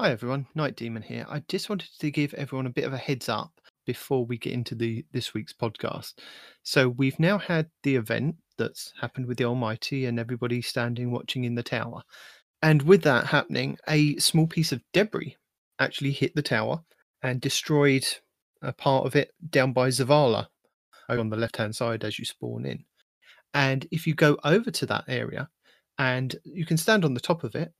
Hi everyone, Night Demon here. I just wanted to give everyone a bit of a heads up before we get into the this week's podcast. So we've now had the event that's happened with the Almighty and everybody standing watching in the tower. And with that happening, a small piece of debris actually hit the tower and destroyed a part of it down by Zavala on the left hand side as you spawn in. And if you go over to that area and you can stand on the top of it,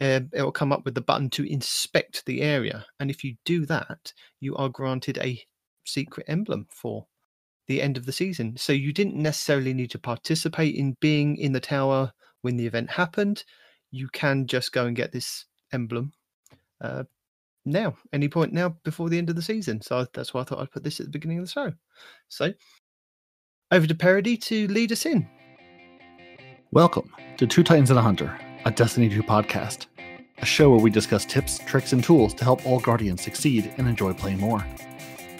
uh, it will come up with the button to inspect the area. And if you do that, you are granted a secret emblem for the end of the season. So you didn't necessarily need to participate in being in the tower when the event happened. You can just go and get this emblem uh, now, any point now before the end of the season. So that's why I thought I'd put this at the beginning of the show. So over to Parody to lead us in. Welcome to Two Titans and a Hunter, a Destiny 2 podcast, a show where we discuss tips, tricks, and tools to help all Guardians succeed and enjoy playing more.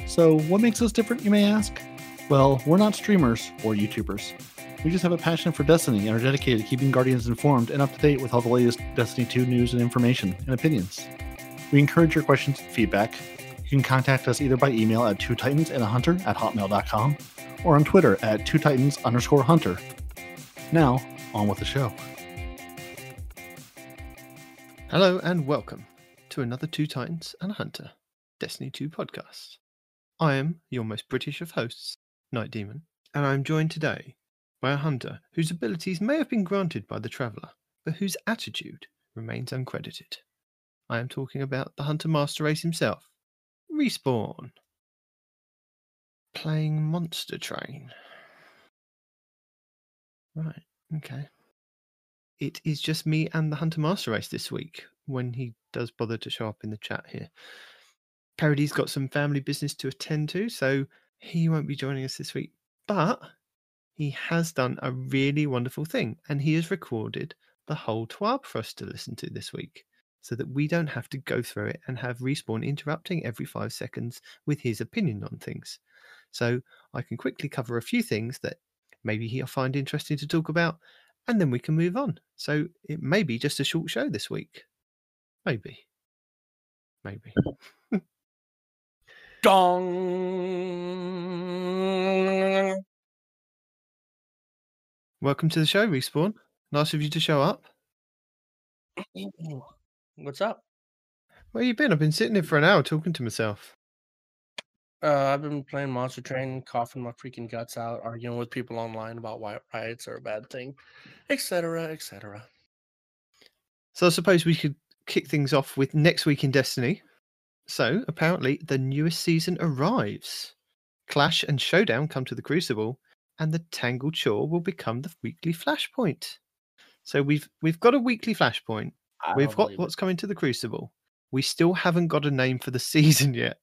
So, what makes us different, you may ask? Well, we're not streamers or YouTubers. We just have a passion for Destiny and are dedicated to keeping Guardians informed and up to date with all the latest Destiny 2 news and information and opinions. We encourage your questions and feedback. You can contact us either by email at two titans and a hunter at hotmail.com or on Twitter at two titans underscore hunter. Now, on with the show. Hello and welcome to another Two Titans and a Hunter Destiny 2 podcast. I am your most British of hosts, Night Demon, and I am joined today by a hunter whose abilities may have been granted by the Traveller, but whose attitude remains uncredited. I am talking about the Hunter Master Race himself, Respawn, playing Monster Train. Right, okay. It is just me and the Hunter Master Race this week when he does bother to show up in the chat here. Parody's got some family business to attend to, so he won't be joining us this week. But he has done a really wonderful thing, and he has recorded the whole TWAB for us to listen to this week so that we don't have to go through it and have Respawn interrupting every five seconds with his opinion on things. So I can quickly cover a few things that maybe he'll find interesting to talk about, and then we can move on. So it may be just a short show this week. Maybe. Maybe. Dong. Welcome to the show, Respawn. Nice of you to show up. What's up? Where you been? I've been sitting here for an hour talking to myself. Uh, I've been playing Monster Train, coughing my freaking guts out, arguing with people online about why riots are a bad thing, etc., etc. So I suppose we could kick things off with next week in Destiny. So apparently the newest season arrives. Clash and Showdown come to the Crucible, and the Tangled Shore will become the weekly flashpoint. So we've we've got a weekly flashpoint. I We've got what's coming to the Crucible. We still haven't got a name for the season yet.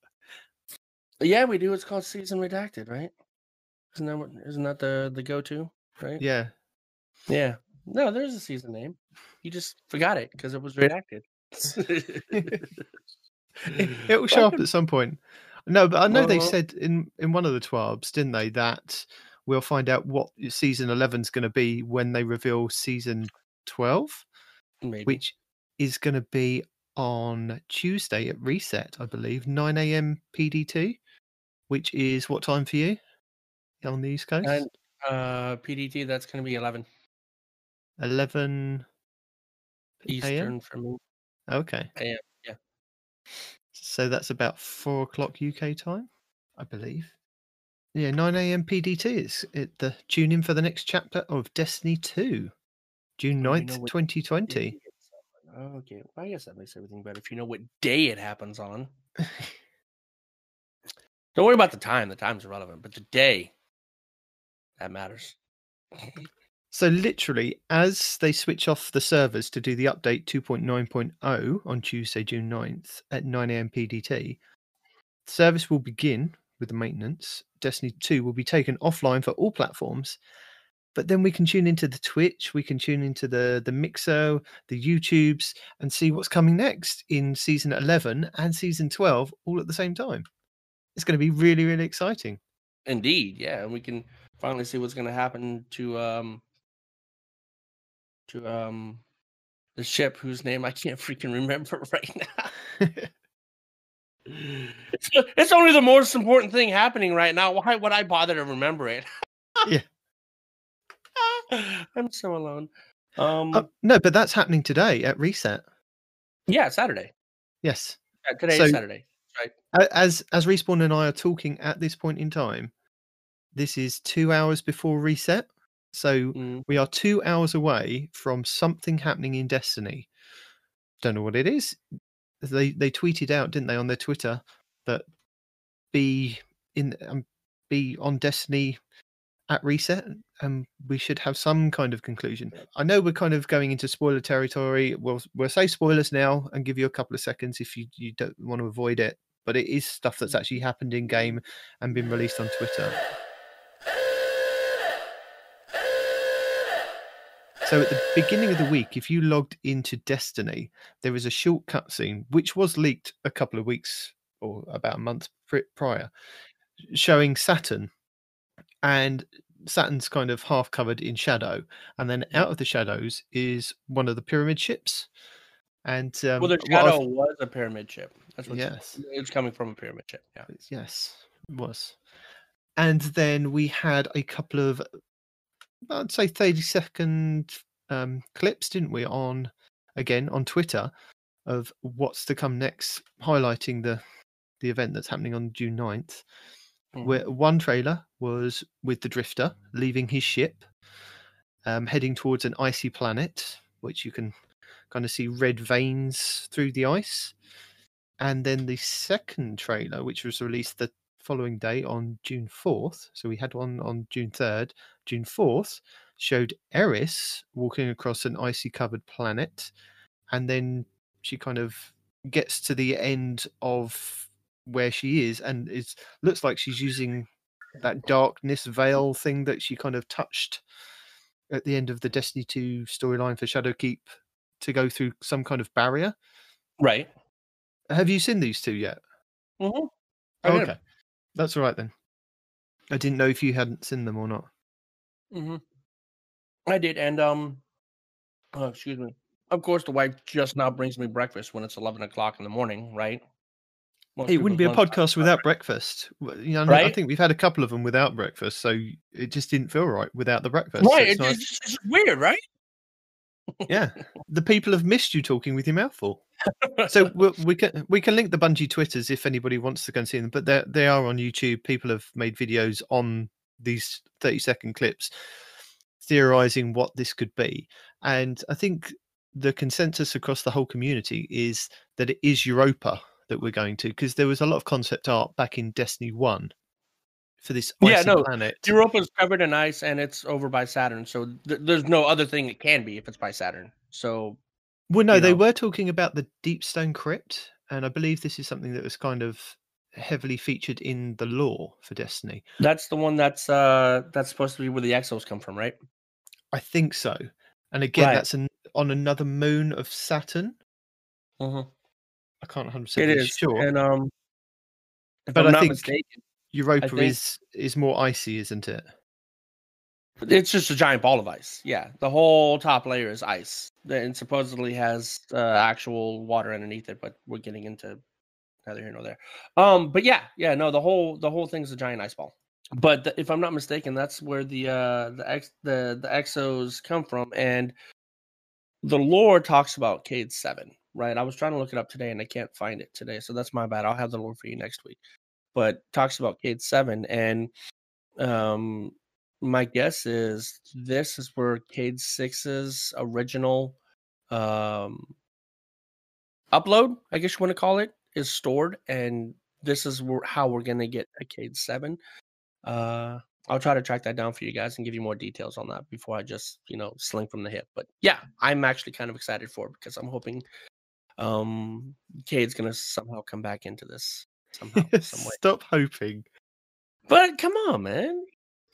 Yeah, we do. It's called Season Redacted, right? Isn't that what? Isn't that the the go to? Right? Yeah. Yeah. No, there's a season name. You just forgot it because it was redacted. It, will show up at some point. No, but I know they Uh-huh. said in in one of the twabs, didn't they, that we'll find out what season 11 is going to be when they reveal season 12, Maybe. which is going to be on Tuesday at reset, I believe, 9 a.m. PDT, which is what time for you on the East Coast? and uh, PDT, that's going to be 11 11 Eastern for me. Okay. AM, yeah. So that's about four o'clock UK time, I believe. Yeah, 9 a.m. PDT. It's it, the tune in for the next chapter of Destiny 2, June Well, 9th, 2020. day. Okay, well, I guess that makes everything better. If you know what day it happens on, don't worry about the time. The time's irrelevant, but the day that matters. So, literally, as they switch off the servers to do the update 2.9.0 on Tuesday, June 9th at 9 a.m. PDT, service will begin with the maintenance. Destiny 2 will be taken offline for all platforms, but then we can tune into the Twitch, we can tune into the, the Mixer, the YouTubes, and see what's coming next in season 11 and season 12 all at the same time. It's going to be really, really exciting. Indeed, yeah, and we can finally see what's going to happen to um to um the ship whose name I can't freaking remember right now. it's, it's only the most important thing happening right now. Why would I bother to remember it? Yeah. I'm so alone. Um, Uh, no, but that's happening today at Reset. yeah, Saturday. Yes. Yeah, today So- is Saturday. A- As as Respawn and I are talking at this point in time, this is two hours before Reset. So Mm, we are two hours away from something happening in Destiny. Don't know what it is. They they tweeted out, didn't they, on their Twitter that be in um, be on Destiny at reset, and we should have some kind of conclusion. I know we're kind of going into spoiler territory. We'll we'll say spoilers now and give you a couple of seconds if you you don't want to avoid it. But it is stuff that's actually happened in game and been released on Twitter. So at the beginning of the week, if you logged into Destiny, there was a short cutscene which was leaked a couple of weeks or about a month prior, showing Saturn, and Saturn's kind of half covered in shadow, and then out of the shadows is one of the pyramid ships. And um, well, the shadow was a pyramid ship. That's what yes, it's coming from a pyramid ship. Yeah. yes, it was. And then we had a couple of, I'd say, thirty second um, clips, didn't we? On again on Twitter of what's to come next, highlighting the the event that's happening on June 9th. Mhm. Where one trailer was with the Drifter leaving his ship, um, heading towards an icy planet, which you can kind of see red veins through the ice. And then the second trailer, which was released the following day on June 4th, so we had one on June 3rd, June 4th, showed Eris walking across an icy covered planet. And then she kind of gets to the end of where she is and it looks like she's using that darkness veil thing that she kind of touched at the end of the Destiny 2 storyline for Shadowkeep to go through some kind of barrier. Right. Have you seen these two yet? Mm-hmm. Oh, okay. That's all right then. I didn't know if you hadn't seen them or not. Mm-hmm. I did, and um, oh, excuse me. Of course, the wife just now brings me breakfast when it's eleven o'clock in the morning, right? It wouldn't be a podcast without right. breakfast. You know, I think we've had a couple of them without breakfast, so it just didn't feel right without the breakfast. so Right. it's It's, nice- it's, just- it's weird, right? yeah, the people have missed you talking with your mouth full. so we, we can we can link the Bungie twitters if anybody wants to go and see them. But they they are on YouTube. People have made videos on these thirty second clips, theorizing what this could be. And I think the consensus across the whole community is that it is Europa that we're going to, because there was a lot of concept art back in Destiny One for this Yeah, no, planet. Europa's covered in ice, and it's over by Saturn, so th- there's no other thing it can be if it's by Saturn. So Well, no, they know. were talking about the Deepstone Crypt, and I believe this is something that was kind of heavily featured in the lore for Destiny. that's the one that's uh that's supposed to be where the exos come from, right? I think so. And again, Right. that's an, on another moon of Saturn. Mm-hmm. I can't 100% It be sure. and um, if But I'm I not think- mistaken, Europa think- is is more icy, isn't it? It's just a giant ball of ice. Yeah, the whole top layer is ice, and supposedly has uh, actual water underneath it. But we're getting into neither here nor there. Um, but yeah, yeah, no, the whole the whole thing's a giant ice ball. But th- if I'm not mistaken, that's where the uh the ex the the exos come from, and the lore talks about Cayde Seven. Right, I was trying to look it up today, and I can't find it today, so that's my bad. I'll have the lore for you next week. But talks about Cayde Seven, and um my guess is this is where Cayde 6's original um upload, I guess you want to call it, is stored and this is where, how we're going to get a Cayde 7. Uh I'll try to track that down for you guys and give you more details on that before I just, you know, sling from the hip. But yeah, I'm actually kind of excited for it because I'm hoping um Cayde's going to somehow come back into this somehow some way. Stop hoping. But come on, man.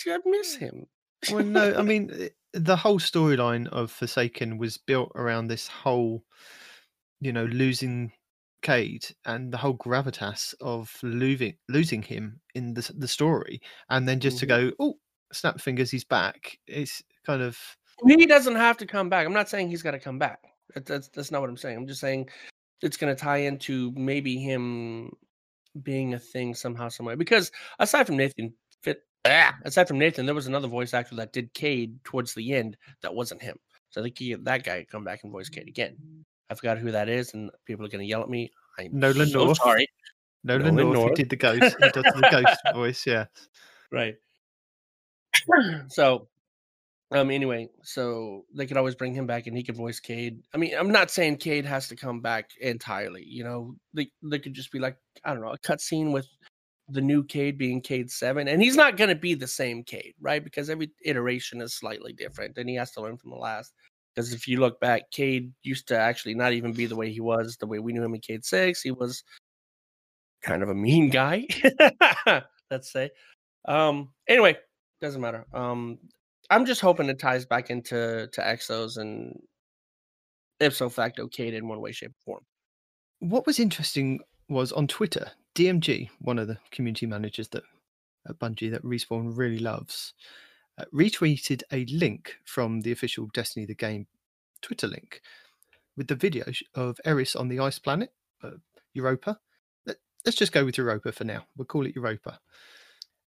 I miss mm. him. Well, no, I mean eh, the whole storyline of Forsaken was built around this whole, you know, losing Cayde and the whole gravitas of losing losing him in the the story, and then just to mm-hmm. go, oh, snap fingers, he's back. It's kind of He doesn't have to come back. I'm not saying he's got to come back. That, that's that's not what I'm saying. I'm just saying it's going to tie into maybe him being a thing somehow, somewhere. Because aside from Nathan Fit, ah, aside from Nathan, there was another voice actor that did Cayde towards the end that wasn't him. So I think he, that guy come back and voice Cayde again. I forgot who that is, and people are going to yell at me. I'm Nolan so North. sorry. Nolan, Nolan North, North. he did the ghost. He does the ghost voice. Yeah. Right. so, um, anyway, so they could always bring him back and he could voice Cayde. I mean, I'm not saying Cayde has to come back entirely. You know, they they could just be like I don't know a cutscene with the new Cayde being Cayde Seven, and he's not going to be the same Cayde, right? Because every iteration is slightly different, and he has to learn from the last. Because if you look back, Cayde used to actually not even be the way he was, the way we knew him in Cayde Six. He was kind of a mean guy, let's say. Um. Anyway, doesn't matter. Um. I'm just hoping it ties back into to Exos and ipso facto Cayde in one way, shape, or form. What was interesting was on Twitter, DMG, one of the community managers that at Bungie that Respawn really loves, uh, retweeted a link from the official Destiny the Game Twitter link with the video of Eris on the ice planet, uh, Europa. Let's just go with Europa for now. We'll call it Europa.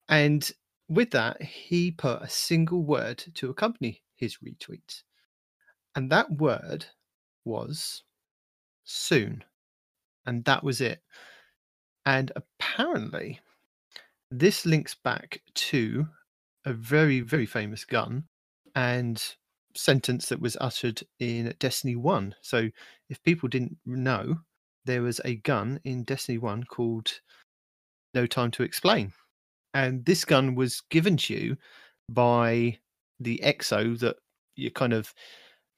And with that, he put a single word to accompany his retweet. And that word was soon. And that was it. And apparently, this links back to a very, very famous gun and sentence that was uttered in Destiny 1. So, if people didn't know, there was a gun in Destiny 1 called No Time to Explain. And this gun was given to you by the EXO that you kind of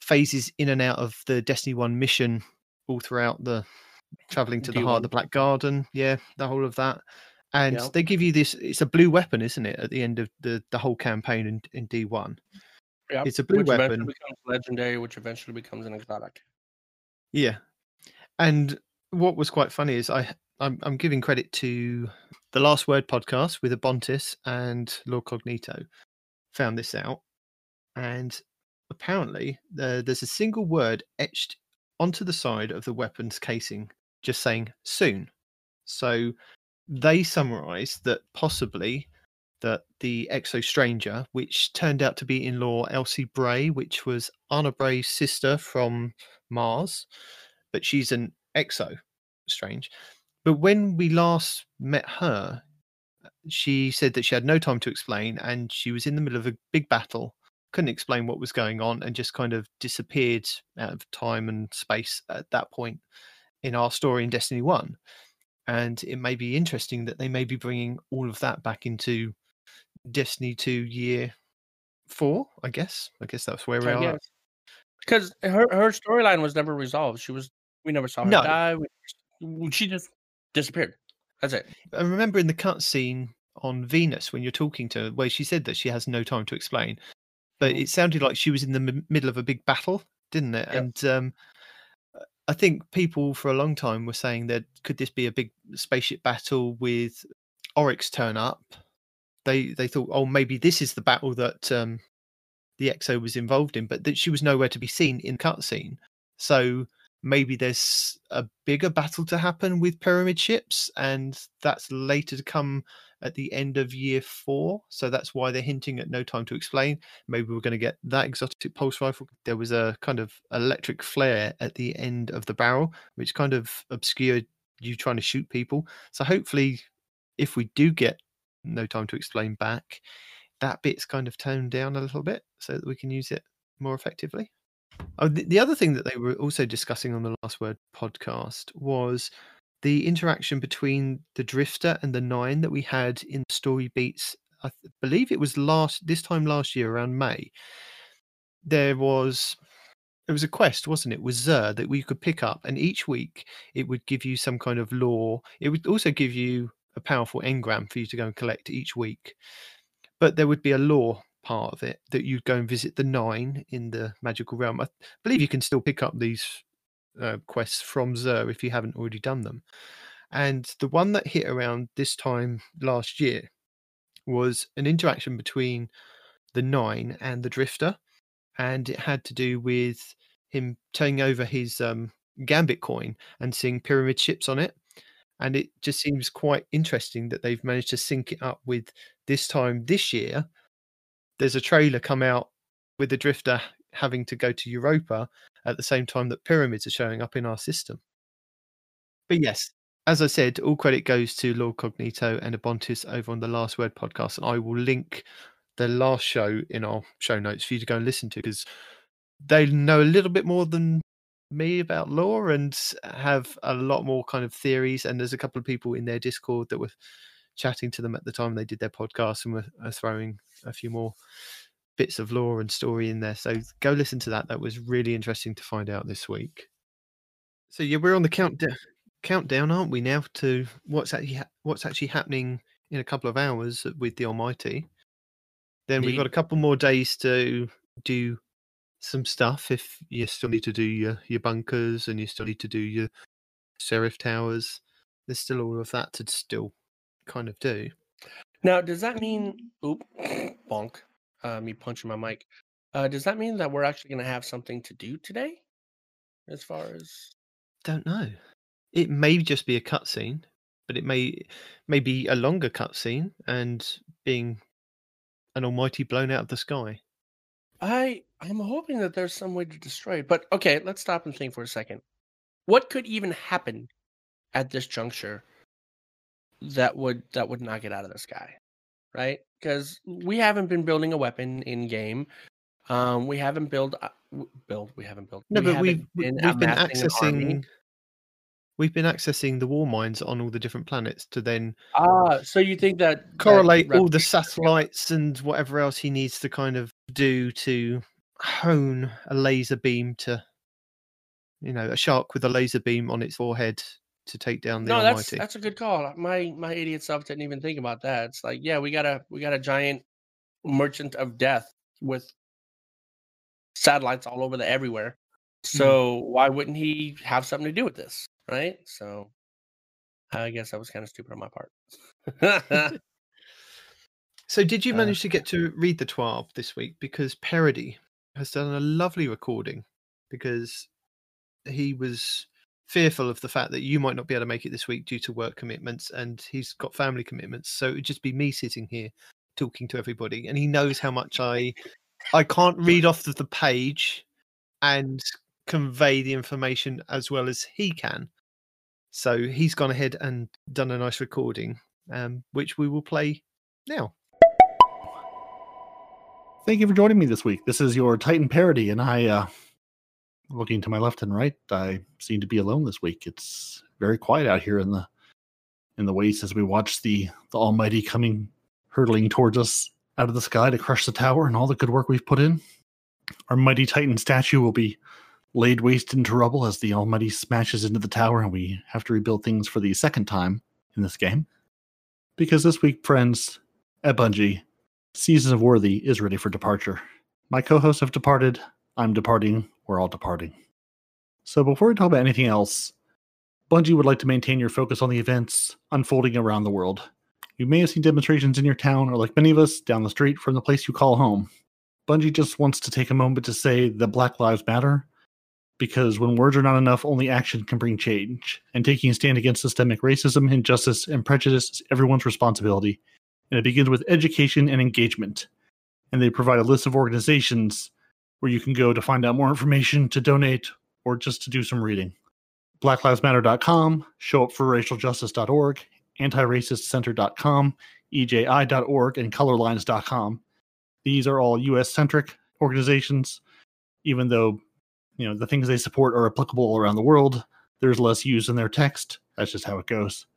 phases in and out of the Destiny 1 mission all throughout the traveling to the heart of the Black Garden. Yeah, the whole of that. And Yeah. they give you this, it's a blue weapon, isn't it, at the end of the, the whole campaign in, in D1. Yep. It's a blue which weapon. becomes legendary, which eventually becomes an exotic. Yeah. And what was quite funny is I I'm, I'm giving credit to the Last Word podcast with Abontis and Lord Cognito found this out. And apparently uh, there's a single word etched onto the side of the weapon's casing just saying soon. So they summarized that possibly that the Exo Stranger, which turned out to be in law Elsie Bray, which was Ana Bray's sister from Mars, but she's an Exo Strange. But when we last met her, she said that she had no time to explain and she was in the middle of a big battle, couldn't explain what was going on, and just kind of disappeared out of time and space at that point in our story in Destiny 1. And it may be interesting that they may be bringing all of that back into Destiny 2 year four, I guess. I guess that's where we I are. guess. Because her her storyline was never resolved. She was we never saw her No. die. We, she just disappeared. That's it. I remember in the cutscene on Venus when you're talking to her, where she said that she has no time to explain, but Mhm. it sounded like she was in the m- middle of a big battle, didn't it? Yep. And um, I think people for a long time were saying that could this be a big spaceship battle with Oryx turn up? They they thought, oh, maybe this is the battle that um, the EXO was involved in, but that she was nowhere to be seen in the cutscene. So maybe there's a bigger battle to happen with pyramid ships, and that's later to come at the end of year four. So that's why they're hinting at no time to explain. Maybe we're going to get that exotic pulse rifle. There was a kind of electric flare at the end of the barrel, which kind of obscured you trying to shoot people. So hopefully, if we do get no time to explain back, that bit's kind of toned down a little bit so that we can use it more effectively. Oh, the, the other thing that they were also discussing on the Last Word podcast was the interaction between the Drifter and the Nine that we had in Story Beats. I believe it was last this time last year around May. There was it was a quest, wasn't it? With Xur that we could pick up, and each week it would give you some kind of lore. It would also give you a powerful engram for you to go and collect each week. But there would be a lore part of it that you'd go and visit the nine in the magical realm. I believe you can still pick up these uh, quests from Xur if you haven't already done them. And the one that hit around this time last year was an interaction between the nine and the drifter. And it had to do with him turning over his um, Gambit coin and seeing pyramid ships on it. And it just seems quite interesting that they've managed to sync it up with this time this year. There's a trailer come out with the Drifter having to go to Europa at the same time that pyramids are showing up in our system. But yes, as I said, all credit goes to Lord Cognito and Abontis over on the Last Word podcast, and I will link the last show in our show notes for you to go and listen to because they know a little bit more than me about lore and have a lot more kind of theories. And there's a couple of people in their Discord that were chatting to them at the time they did their podcast and were, were throwing a few more bits of lore and story in there. So go listen to that. That was really interesting to find out this week. So yeah, we're on the countdown countdown, aren't we now to what's actually ha- what's actually happening in a couple of hours with the Almighty. Then we've mm-hmm. got a couple more days to do some stuff if you still need to do your, your bunkers and you still need to do your Seraph towers. There's still all of that to still kind of do. Now, does that mean oop bonk? Uh, me punching my mic. Uh, does that mean that we're actually going to have something to do today? As far as don't know, it may just be a cutscene, but it may may be a longer cutscene and being an almighty blown out of the sky. I I'm hoping that there's some way to destroy it. But okay, let's stop and think for a second. What could even happen at this juncture that would that would knock it out of the sky? Right? Because we haven't been building a weapon in game. Um, we haven't built uh, build. We haven't built. No, we but we've been we've been amassing an army. accessing we've been accessing the Warminds on all the different planets to then Ah, so you think that that correlate all the satellites and whatever else he needs to kind of do to hone a laser beam to you know a shark with a laser beam on its forehead to take down the No, that's almighty that's a good call. My my idiot self didn't even think about that. It's like, yeah, we got a we got a giant merchant of death with satellites all over the everywhere. Hmm. So why wouldn't he have something to do with this, right? So I guess that was kind of stupid on my part. so did you uh, manage to get to read the TWAB this week because parody has done a lovely recording because he was fearful of the fact that you might not be able to make it this week due to work commitments and he's got family commitments so it would just be me sitting here talking to everybody and he knows how much i i can't read off of the page and convey the information as well as he can. So he's gone ahead and done a nice recording um, which we will play now. Thank you for joining me this week. This is your Titan parody, and I, uh, looking to my left and right, I seem to be alone this week. It's very quiet out here in the in the waste as we watch the the Almighty coming hurtling towards us out of the sky to crush the tower and all the good work we've put in. Our mighty Titan statue will be laid waste into rubble as the Almighty smashes into the tower, and we have to rebuild things for the second time in this game. Because this week, friends, at Bungie, Season of Worthy is ready for departure. My co hosts have departed. I'm departing. We're all departing. So before we talk about anything else, Bungie would like to maintain your focus on the events unfolding around the world. You may have seen demonstrations in your town, or like many of us, down the street from the place you call home. Bungie just wants to take a moment to say that Black Lives Matter, because when words are not enough, only action can bring change. And taking a stand against systemic racism, injustice, and prejudice is everyone's responsibility and it begins with education and engagement. And they provide a list of organizations where you can go to find out more information, to donate, or just to do some reading. BlackLivesMatter.com, ShowUpForRacialJustice.org, AntiRacistCenter.com, EJI.org, and ColorLines.com. These are all U.S. centric organizations, even though you know the things they support are applicable all around the world. There's less use in their text. That's just how it goes.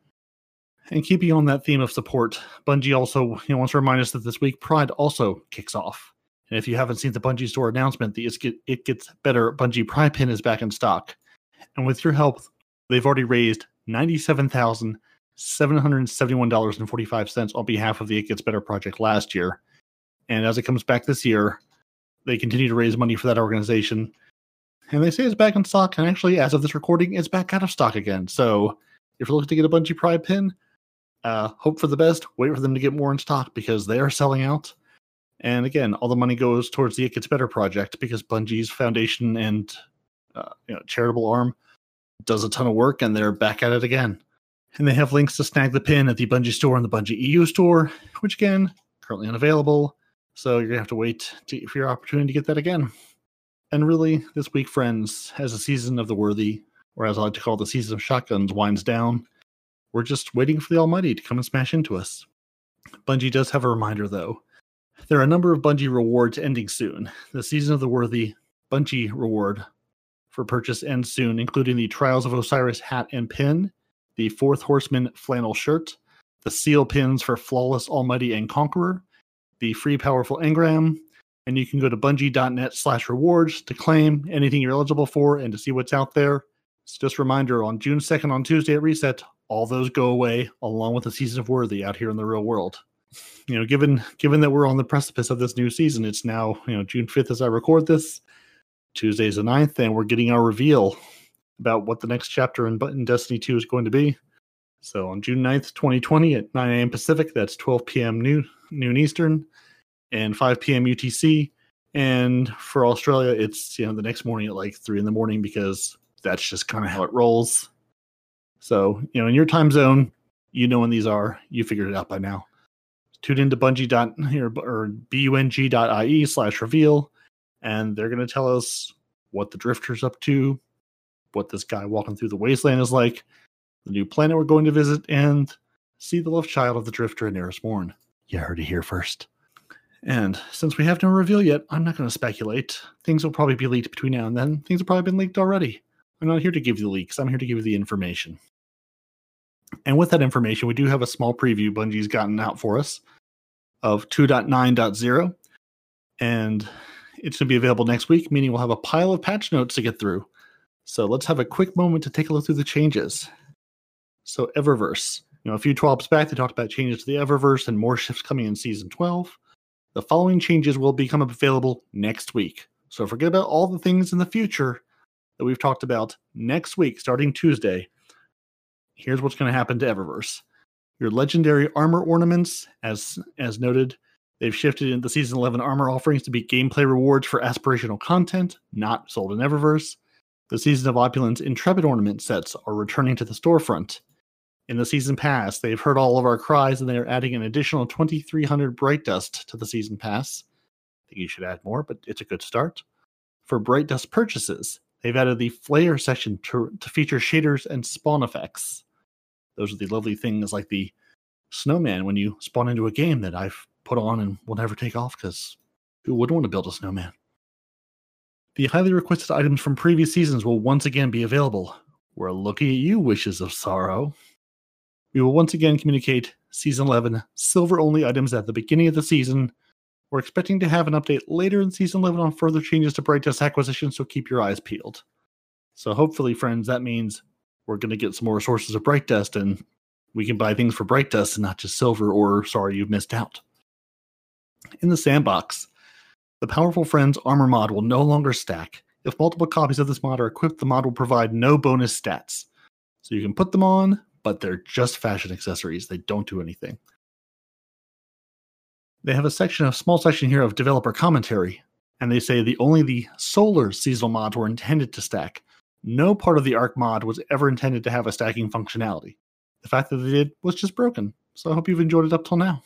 And keeping on that theme of support, Bungie also you know, wants to remind us that this week Pride also kicks off. And if you haven't seen the Bungie store announcement, the It Gets Better Bungie Pride pin is back in stock. And with your help, they've already raised $97,771.45 on behalf of the It Gets Better project last year. And as it comes back this year, they continue to raise money for that organization. And they say it's back in stock. And actually, as of this recording, it's back out of stock again. So if you're looking to get a Bungie Pride pin, uh, hope for the best. Wait for them to get more in stock because they are selling out. And again, all the money goes towards the It Gets Better project because Bungie's foundation and uh, you know, charitable arm does a ton of work, and they're back at it again. And they have links to snag the pin at the Bungie store and the Bungie EU store, which again currently unavailable. So you're gonna have to wait to, for your opportunity to get that again. And really, this week, friends, as the season of the worthy, or as I like to call the season of shotguns, winds down, we're just waiting for the Almighty to come and smash into us. Bungie does have a reminder, though. There are a number of Bungie rewards ending soon. The Season of the Worthy Bungie reward for purchase ends soon, including the Trials of Osiris hat and pin, the Fourth Horseman flannel shirt, the seal pins for Flawless, Almighty, and Conqueror, the free Powerful Engram, and you can go to bungie.net slash rewards to claim anything you're eligible for and to see what's out there. It's just a reminder on June 2nd on Tuesday at Reset, all those go away along with the season of Worthy out here in the real world. You know, given given that we're on the precipice of this new season, it's now, you know, June 5th as I record this. Tuesday's the 9th, and we're getting our reveal about what the next chapter in, in Destiny 2 is going to be. So on June 9th, 2020 at 9 a.m. Pacific, that's 12 p.m. noon, noon Eastern, and 5 p.m. UTC. And for Australia, it's you know the next morning at like three in the morning because that's just kind of how it rolls. So you know, in your time zone, you know when these are. You figured it out by now. Tune into Bungie dot or bung.ie slash reveal, and they're going to tell us what the Drifter's up to, what this guy walking through the wasteland is like, the new planet we're going to visit, and see the love child of the Drifter in Eris Morn. You heard it here first. And since we have no reveal yet, I'm not going to speculate. Things will probably be leaked between now and then. Things have probably been leaked already. I'm not here to give you the leaks. I'm here to give you the information. And with that information, we do have a small preview Bungie's gotten out for us of 2.9.0. And it's going to be available next week, meaning we'll have a pile of patch notes to get through. So let's have a quick moment to take a look through the changes. So, Eververse. You know, a few 12 back, they talked about changes to the Eververse and more shifts coming in season 12. The following changes will become available next week. So forget about all the things in the future that we've talked about next week, starting Tuesday. Here's what's going to happen to Eververse. Your legendary armor ornaments, as as noted, they've shifted in the season 11 armor offerings to be gameplay rewards for aspirational content, not sold in Eververse. The season of opulence intrepid ornament sets are returning to the storefront. In the season pass, they've heard all of our cries and they are adding an additional 2,300 Bright Dust to the season pass. I think you should add more, but it's a good start. For Bright Dust purchases, they've added the Flare section to, to feature shaders and spawn effects. Those are the lovely things like the snowman when you spawn into a game that I've put on and will never take off because who would want to build a snowman? The highly requested items from previous seasons will once again be available. We're looking at you, Wishes of Sorrow. We will once again communicate Season 11 silver only items at the beginning of the season. We're expecting to have an update later in Season 11 on further changes to Bright Dust acquisition, so keep your eyes peeled. So, hopefully, friends, that means we're going to get some more sources of Bright Dust and we can buy things for Bright Dust and not just silver or sorry, you've missed out. In the sandbox, the Powerful Friends armor mod will no longer stack. If multiple copies of this mod are equipped, the mod will provide no bonus stats. So you can put them on, but they're just fashion accessories. They don't do anything. They have a section, a small section here of developer commentary, and they say the only the solar seasonal mods were intended to stack. No part of the Arc mod was ever intended to have a stacking functionality. The fact that they did was just broken. So I hope you've enjoyed it up till now.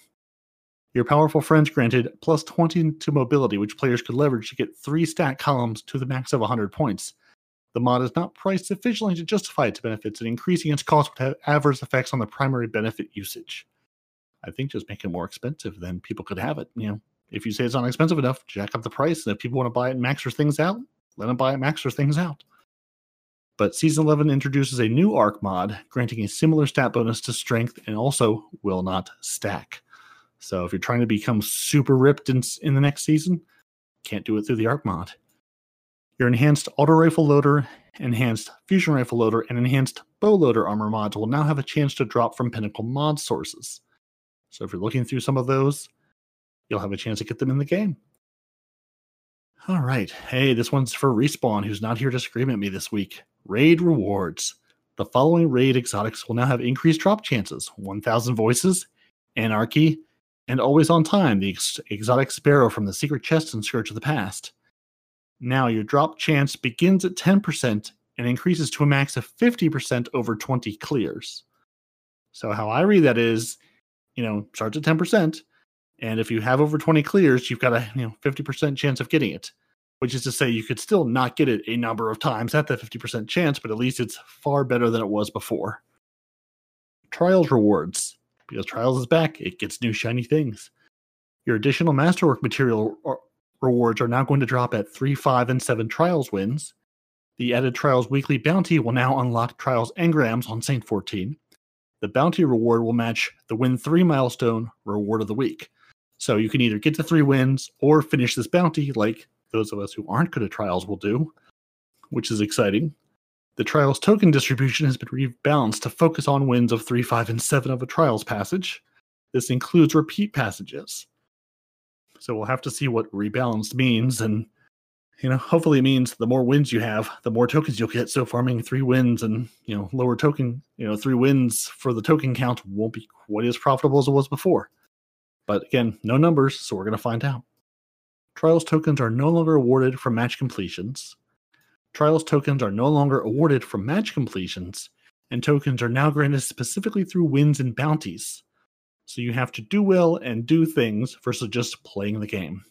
Your powerful friends granted plus 20 to mobility, which players could leverage to get three stat columns to the max of 100 points. The mod is not priced sufficiently to justify its benefits, and increasing its cost would have adverse effects on the primary benefit usage. I think just make it more expensive, then people could have it. You know, if you say it's not expensive enough, jack up the price, and if people want to buy it and max their things out, let them buy it, max their things out. But Season 11 introduces a new arc mod, granting a similar stat bonus to strength and also will not stack. So if you're trying to become super ripped in, in the next season, can't do it through the arc mod. Your enhanced auto rifle loader, enhanced fusion rifle loader, and enhanced bow loader armor mods will now have a chance to drop from Pinnacle mod sources. So if you're looking through some of those, you'll have a chance to get them in the game. All right. Hey, this one's for Respawn, who's not here to scream at me this week. Raid rewards. The following raid exotics will now have increased drop chances 1,000 voices, anarchy, and always on time, the ex- exotic sparrow from the secret chest in Scourge of the Past. Now your drop chance begins at 10% and increases to a max of 50% over 20 clears. So how I read that is, you know, starts at 10%, and if you have over 20 clears, you've got a you know 50% chance of getting it. Which is to say you could still not get it a number of times at that 50% chance, but at least it's far better than it was before. Trials rewards. Because Trials is back, it gets new shiny things. Your additional masterwork material rewards are now going to drop at 3, 5, and 7 Trials wins. The added Trials weekly bounty will now unlock Trials engrams on Saint 14. The bounty reward will match the win 3 milestone reward of the week. So you can either get to three wins or finish this bounty, like those of us who aren't good at trials will do, which is exciting. The trials token distribution has been rebalanced to focus on wins of 3, 5, and 7 of a trials passage. This includes repeat passages. So we'll have to see what rebalanced means, and you know, hopefully it means the more wins you have, the more tokens you'll get. So farming three wins and you know lower token, you know, three wins for the token count won't be quite as profitable as it was before. But again, no numbers, so we're going to find out. Trials tokens are no longer awarded for match completions. Trials tokens are no longer awarded for match completions, and tokens are now granted specifically through wins and bounties. So you have to do well and do things versus just playing the game.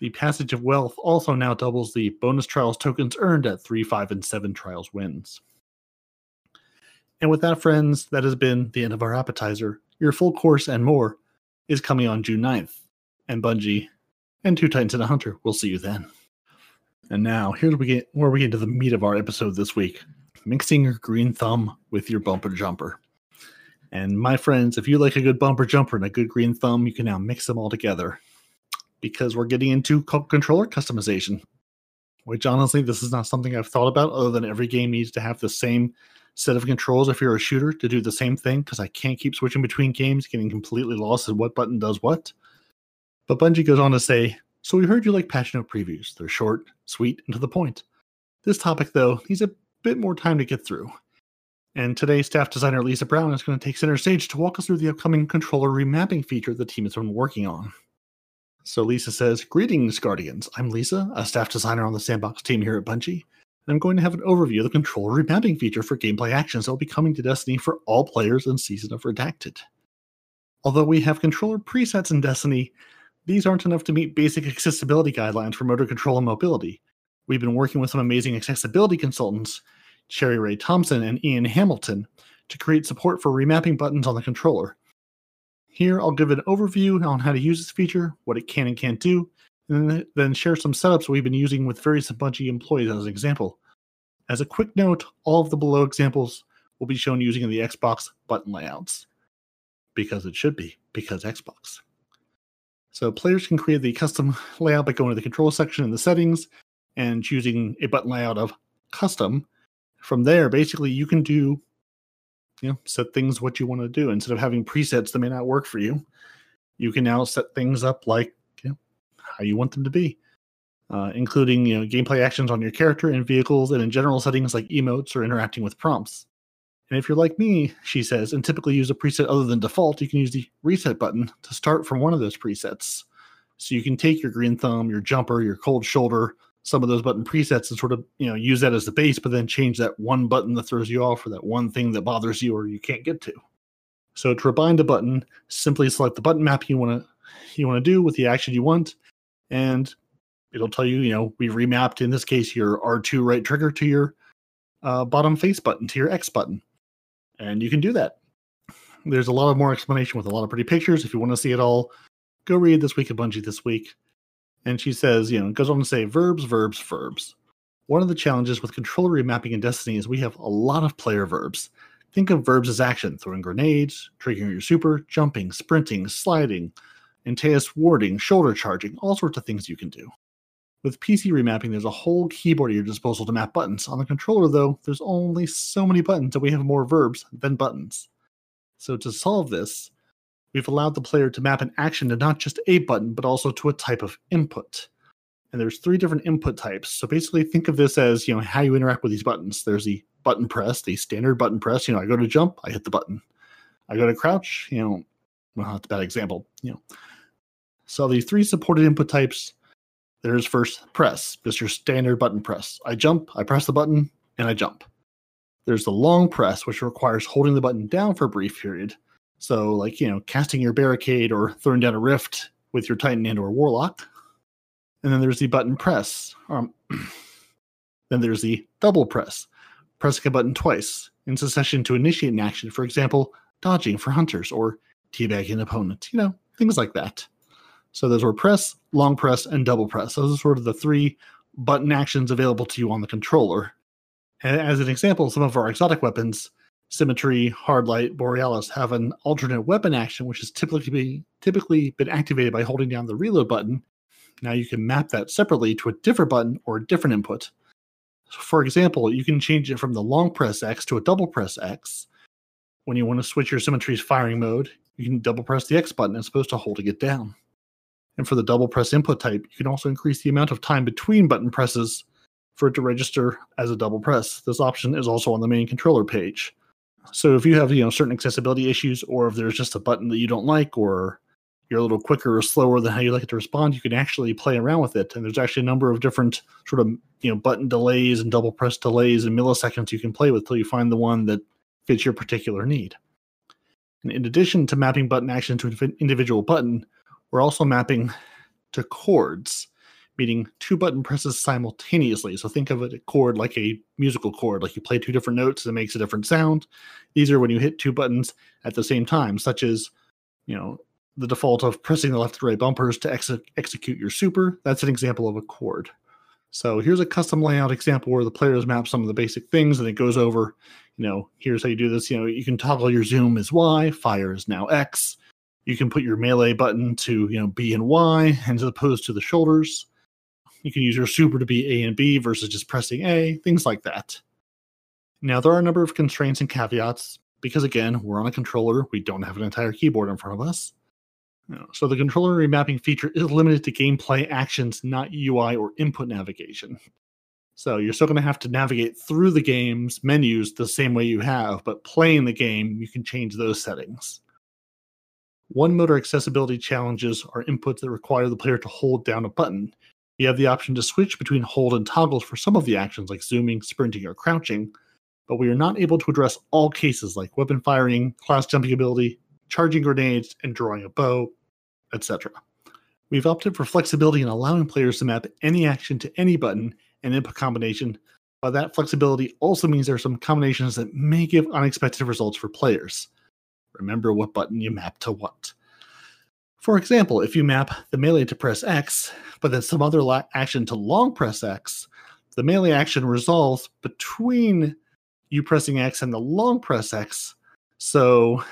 The Passage of Wealth also now doubles the bonus trials tokens earned at 3, 5, and 7 trials wins. And with that, friends, that has been the end of our appetizer. Your full course and more is coming on June 9th. And Bungie and Two Titans and a Hunter We'll see you then. And now, here's where we get where we get to the meat of our episode this week: mixing your green thumb with your bumper jumper. And my friends, if you like a good bumper jumper and a good green thumb, you can now mix them all together because we're getting into controller customization. Which honestly, this is not something I've thought about, other than every game needs to have the same set of controls if you're a shooter to do the same thing because I can't keep switching between games, getting completely lost in what button does what. But Bungie goes on to say, So we heard you like passionate previews. They're short, sweet, and to the point. This topic, though, needs a bit more time to get through. And today, staff designer Lisa Brown is going to take center stage to walk us through the upcoming controller remapping feature the team has been working on. So Lisa says, Greetings, Guardians. I'm Lisa, a staff designer on the Sandbox team here at Bungie. And I'm going to have an overview of the controller remapping feature for gameplay actions that will be coming to Destiny for all players in Season of Redacted. Although we have controller presets in Destiny, these aren't enough to meet basic accessibility guidelines for motor control and mobility. We've been working with some amazing accessibility consultants, Cherry Rae Thompson and Ian Hamilton, to create support for remapping buttons on the controller. Here, I'll give an overview on how to use this feature, what it can and can't do, and then share some setups we've been using with various Bungie employees as an example. As a quick note, all of the below examples will be shown using the Xbox button layouts. Because it should be, because Xbox. So players can create the custom layout by going to the control section in the settings and choosing a button layout of custom. From there, basically you can do you know, set things what you want to do. Instead of having presets that may not work for you, you can now set things up like you know, how you want them to be, uh, including you know gameplay actions on your character and vehicles, and in general settings like emotes or interacting with prompts. And if you're like me, she says, and typically use a preset other than default, you can use the reset button to start from one of those presets. So you can take your green thumb, your jumper, your cold shoulder, some of those button presets and sort of you know use that as the base, but then change that one button that throws you off or that one thing that bothers you or you can't get to. So to rebind a button, simply select the button map you want to you want to do with the action you want, and it'll tell you, you know, we remapped in this case your R2 right trigger to your uh, bottom face button to your X button, and you can do that. There's a lot of more explanation with a lot of pretty pictures. If you want to see it all, go read this week at Bungie this week. And she says, you know, goes on to say verbs, verbs, verbs. One of the challenges with controller remapping in Destiny is we have a lot of player verbs. Think of verbs as action, throwing grenades, triggering your super, jumping, sprinting, sliding, Antaeus warding, shoulder charging, all sorts of things you can do. With PC remapping, there's a whole keyboard at your disposal to map buttons. On the controller, though, there's only so many buttons and we have more verbs than buttons. So to solve this, we've allowed the player to map an action to not just a button, but also to a type of input. And there's three different input types. So basically think of this as, you know, how you interact with these buttons. There's the button press, the standard button press. You know, I go to jump, I hit the button. I go to crouch, you know, well, that's a bad example. You know, so the three supported input types There's first press, just your standard button press. I jump, I press the button, and I jump. There's the long press, which requires holding the button down for a brief period. So, like, you know, casting your barricade or throwing down a rift with your Titan and or Warlock. And then there's the button press. Um, then there's the double press, pressing a button twice in succession to initiate an action. For example, dodging for hunters or teabagging an opponent, you know, things like that. So those were press, long press, and double press. Those are sort of the three button actions available to you on the controller. And as an example, some of our exotic weapons, Symmetry, Hardlight, Borealis, have an alternate weapon action, which has typically be, typically been activated by holding down the reload button. Now you can map that separately to a different button or a different input. For example, you can change it from the long press X to a double press X. When you want to switch your Symmetry's firing mode, you can double press the X button as opposed to holding it down. And for the double press input type, you can also increase the amount of time between button presses for it to register as a double press. This option is also on the main controller page. So if you have, you know, certain accessibility issues or if there's just a button that you don't like or you're a little quicker or slower than how you like it to respond, you can actually play around with it. And there's actually a number of different sort of, you know, button delays and double press delays and milliseconds you can play with till you find the one that fits your particular need. And in addition to mapping button action to an individual button, we're also mapping to chords, meaning two button presses simultaneously. So think of a chord like a musical chord, like you play two different notes and it makes a different sound. These are when you hit two buttons at the same time, such as, you know, the default of pressing the left and right bumpers to ex- execute your super. That's an example of a chord. So here's a custom layout example where the players map some of the basic things and it goes over, you know, here's how you do this. You know, you can toggle your zoom as Y, fire is now X. You can put your melee button to, you know, B and Y as opposed to the shoulders. You can use your super to be A and B versus just pressing A, things like that. Now, there are a number of constraints and caveats because, again, we're on a controller. We don't have an entire keyboard in front of us. So the controller remapping feature is limited to gameplay actions, not UI or input navigation. So you're still going to have to navigate through the game's menus the same way you have, but playing the game, you can change those settings. One motor accessibility challenges are inputs that require the player to hold down a button. You have the option to switch between hold and toggles for some of the actions like zooming, sprinting, or crouching, but we are not able to address all cases like weapon firing, class jumping ability, charging grenades, and drawing a bow, etc. We've opted for flexibility in allowing players to map any action to any button and input combination, but that flexibility also means there are some combinations that may give unexpected results for players. Remember what button you map to what. For example, if you map the melee to press X, but then some other la- action to long press X, the melee action resolves between you pressing X and the long press X. So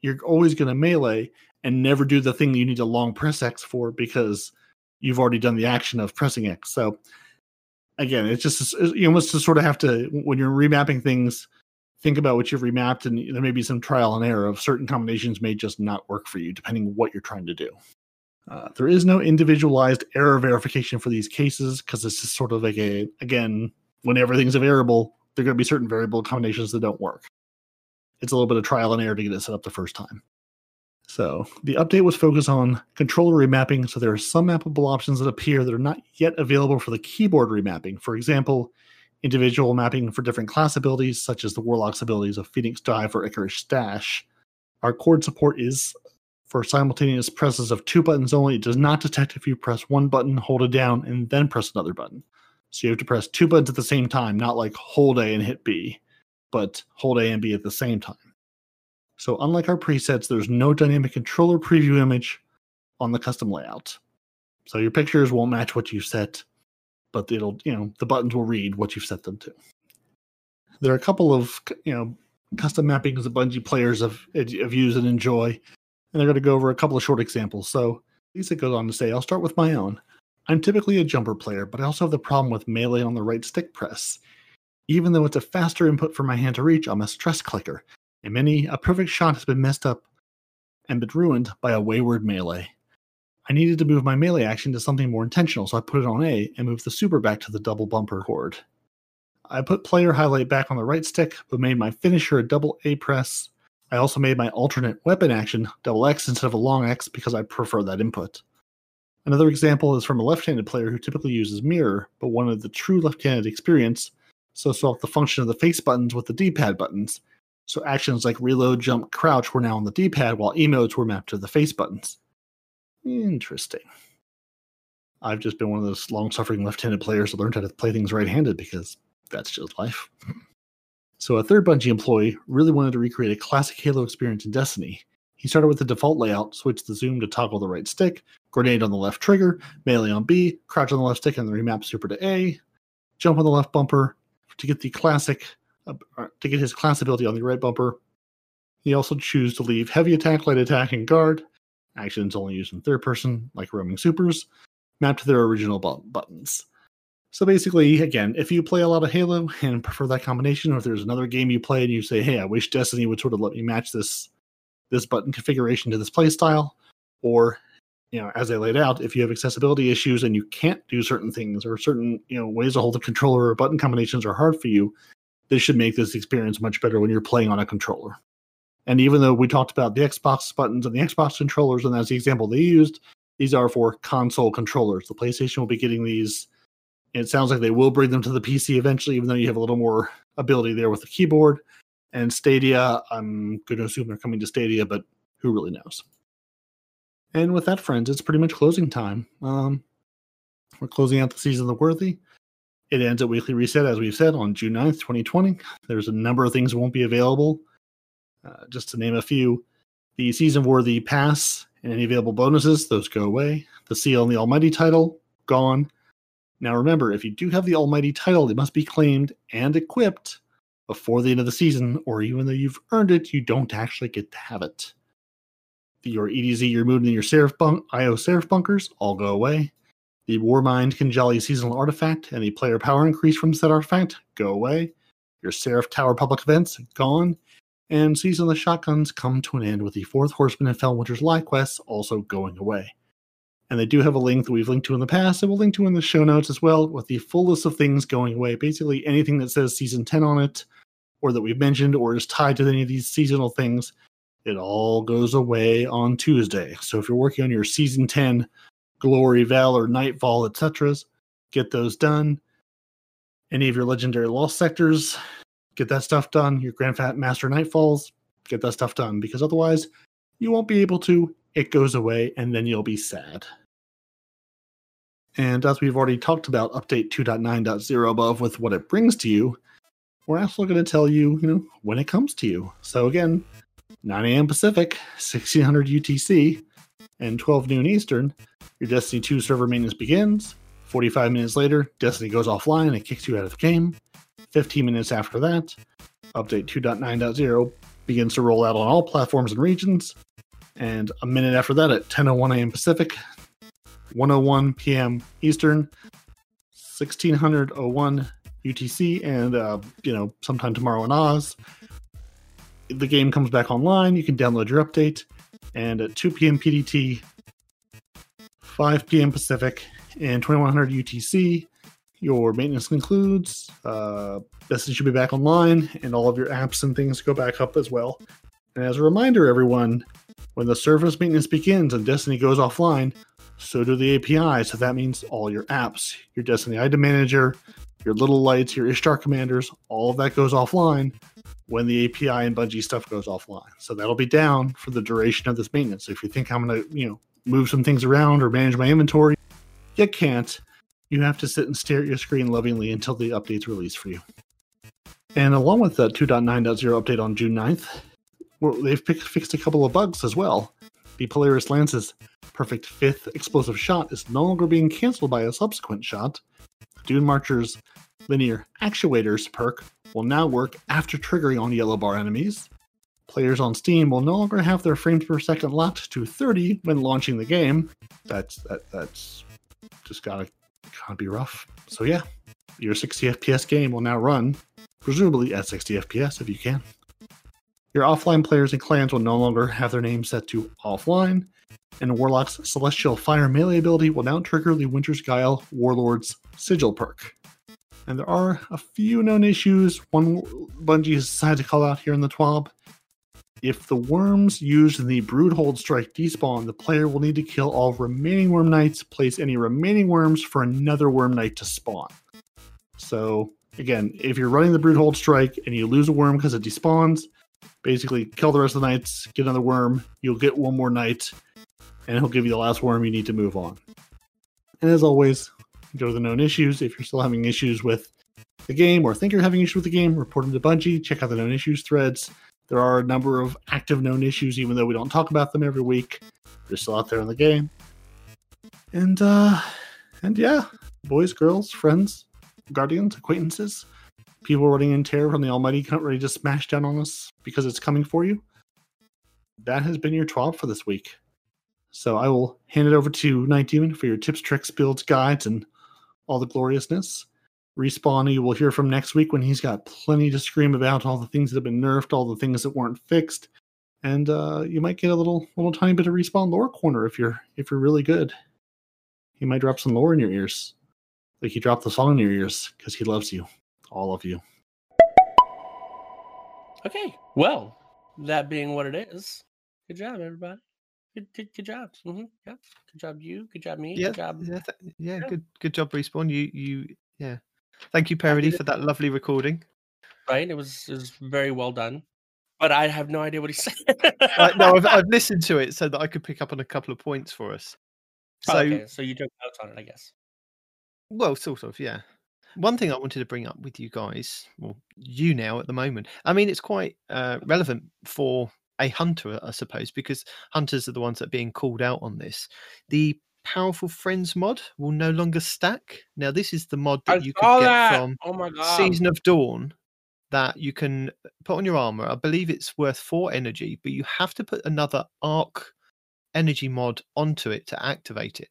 you're always going to melee and never do the thing that you need a long press X for because you've already done the action of pressing X. So again, it's just you almost just sort of have to when you're remapping things, think about what you've remapped, and there may be some trial and error of certain combinations may just not work for you depending what you're trying to do. Uh, there is no individualized error verification for these cases because it's just sort of like a again when everything's a variable, there are going to be certain variable combinations that don't work. It's a little bit of trial and error to get it set up the first time. So the update was focused on controller remapping. So there are some mappable options that appear that are not yet available for the keyboard remapping. For example, individual mapping for different class abilities, such as the Warlock's abilities of Phoenix Dive or Icarus Dash. Our chord support is for simultaneous presses of two buttons only. It does not detect if you press one button, hold it down, and then press another button. So you have to press two buttons at the same time, not like hold A and hit B, but hold A and B at the same time. So unlike our presets, there's no dynamic controller preview image on the custom layout. So your pictures won't match what you set, but it'll, you know, the buttons will read what you've set them to. There are a couple of, you know, custom mappings that Bungie players have, have used and enjoy, and they're going to go over a couple of short examples. So Lisa goes on to say, I'll start with my own. I'm typically a jumper player, but I also have the problem with melee on the right stick press. Even though it's a faster input for my hand to reach, I'm a stress clicker, and many, a perfect shot has been messed up and been ruined by a wayward melee. I needed to move my melee action to something more intentional, so I put it on A and moved the super back to the double bumper chord. I put player highlight back on the right stick, but made my finisher a double A press. I also made my alternate weapon action double X instead of a long X because I prefer that input. Another example is from a left handed player who typically uses Mirror, but wanted the true left handed experience, so swapped the function of the face buttons with the D pad buttons. So actions like reload, jump, crouch were now on the D pad, while emotes were mapped to the face buttons. Interesting. I've just been one of those long suffering left handed players who learned how to play things right handed because that's just life. So, a third Bungie employee really wanted to recreate a classic Halo experience in Destiny. He started with the default layout, switched the zoom to toggle the right stick, grenade on the left trigger, melee on B, crouch on the left stick, and then remap super to A, jump on the left bumper to get the classic, uh, to get his class ability on the right bumper. He also chose to leave heavy attack, light attack, and guard. Actions only used in third person, like roaming supers, mapped to their original bu- buttons. So basically, again, if you play a lot of Halo and prefer that combination, or if there's another game you play and you say, "Hey, I wish Destiny would sort of let me match this this button configuration to this playstyle," or you know, as I laid out, if you have accessibility issues and you can't do certain things or certain you know ways to hold the controller or button combinations are hard for you, this should make this experience much better when you're playing on a controller. And even though we talked about the Xbox buttons and the Xbox controllers, and that's the example they used, these are for console controllers. The PlayStation will be getting these it sounds like they will bring them to the PC eventually, even though you have a little more ability there with the keyboard. And Stadia, I'm going to assume they're coming to Stadia, but who really knows? And with that, friends, it's pretty much closing time. Um, we're closing out the season of the Worthy. It ends at weekly reset, as we've said, on June 9th, 2020. There's a number of things that won't be available. Uh, just to name a few, the season worthy pass and any available bonuses, those go away. The seal and the Almighty title, gone. Now remember, if you do have the Almighty title, it must be claimed and equipped before the end of the season, or even though you've earned it, you don't actually get to have it. Your EDZ, your Moon, and your Seraph bunk, IO Seraph bunkers all go away. The Warmind Kinjali seasonal artifact and the player power increase from said artifact go away. Your Seraph Tower public events gone. And Season of the Shotguns come to an end with the Fourth Horseman and Felwinter's Lie quests also going away. And they do have a link that we've linked to in the past, and we'll link to in the show notes as well, with the full list of things going away. Basically, anything that says season 10 on it, or that we've mentioned, or is tied to any of these seasonal things, it all goes away on Tuesday. So if you're working on your season 10 Glory, Valor, Nightfall, etc., get those done. Any of your legendary lost sectors, get that stuff done. Your Grand Master Nightfalls, get that stuff done, because otherwise you won't be able to. It goes away, and then you'll be sad. And as we've already talked about update 2.9.0 above with what it brings to you, we're also going to tell you, you know, when it comes to you. So again, 9 a.m. Pacific, 1600 UTC, and 12 noon Eastern, your Destiny 2 server maintenance begins. 45 minutes later, Destiny goes offline and it kicks you out of the game. 15 minutes after that, update 2.9.0 begins to roll out on all platforms and regions. And a minute after that, at 10:01 a.m. Pacific, 101 p.m. Eastern, 1601 UTC, and uh, you know sometime tomorrow in Oz, the game comes back online. You can download your update, and at 2 p.m. PDT, 5 p.m. Pacific, and 2100 UTC, your maintenance concludes. Uh, Destiny should be back online, and all of your apps and things go back up as well. And as a reminder, everyone, when the service maintenance begins and Destiny goes offline, so do the API. So that means all your apps, your Destiny item manager, your little lights, your Ishtar commanders, all of that goes offline when the API and Bungie stuff goes offline. So that'll be down for the duration of this maintenance. So if you think I'm to, you know, move some things around or manage my inventory, you can't. You have to sit and stare at your screen lovingly until the update's released for you. And along with the 2.9.0 update on June 9th, they've fixed a couple of bugs as well. The Polaris Lance's perfect fifth explosive shot is no longer being canceled by a subsequent shot. Dune Marcher's linear actuators perk will now work after triggering on yellow bar enemies. Players on Steam will no longer have their frames per second locked to 30 when launching the game. That's that that's just gotta gotta be rough. So yeah, your 60 FPS game will now run, presumably at 60 FPS if you can. Your offline players and clans will no longer have their names set to offline, and Warlock's Celestial Fire melee ability will now trigger the Winter's Guile Warlord's Sigil perk. And there are a few known issues. One Bungie has decided to call out here in the TWAB. If the worms used in the Broodhold Strike despawn, the player will need to kill all remaining Worm Knights, place any remaining worms for another Worm Knight to spawn. So, again, if you're running the Broodhold Strike and you lose a worm because it despawns, basically kill the rest of the knights, get another worm, you'll get one more knight, and he'll give you the last worm you need to move on. And as always, go to the known issues. If you're still having issues with the game or think you're having issues with the game, report them to Bungie, check out the known issues threads. There are a number of active known issues, even though we don't talk about them every week. They're still out there in the game. And uh and yeah, boys, girls, friends, guardians, acquaintances, people running in terror from the Almighty ready to smash down on us because it's coming for you. That has been your twab for this week. So I will hand it over to Night Demon for your tips, tricks, builds, guides, and all the gloriousness. Respawn, you will hear from next week when he's got plenty to scream about all the things that have been nerfed, all the things that weren't fixed, and uh, you might get a little, little tiny bit of respawn lore corner if you're if you're really good. He might drop some lore in your ears, like he dropped the song in your ears because he loves you, all of you. Okay, well, that being what it is, good job, everybody. Good, good, good job. Mm-hmm. Yeah, good job, you. Good job, me. Yeah, good job. yeah, th- yeah, Yeah. good, good job, respawn. You, you, yeah. Thank you, Parody, for that lovely recording. Right, it was it was very well done, but I have no idea what he said. No, I've, I've listened to it so that I could pick up on a couple of points for us. So, Oh, okay, so you took notes on it, I guess. well, sort of, yeah. One thing I wanted to bring up with you guys, well, you now at the moment. I mean, it's quite uh, relevant for a hunter, I suppose, because hunters are the ones that are being called out on this. The powerful friends mod will no longer stack. Now, this is the mod I that you saw could get that. from oh my god! Season of Dawn that you can put on your armor. I believe it's worth four energy, but you have to put another arc energy mod onto it to activate it.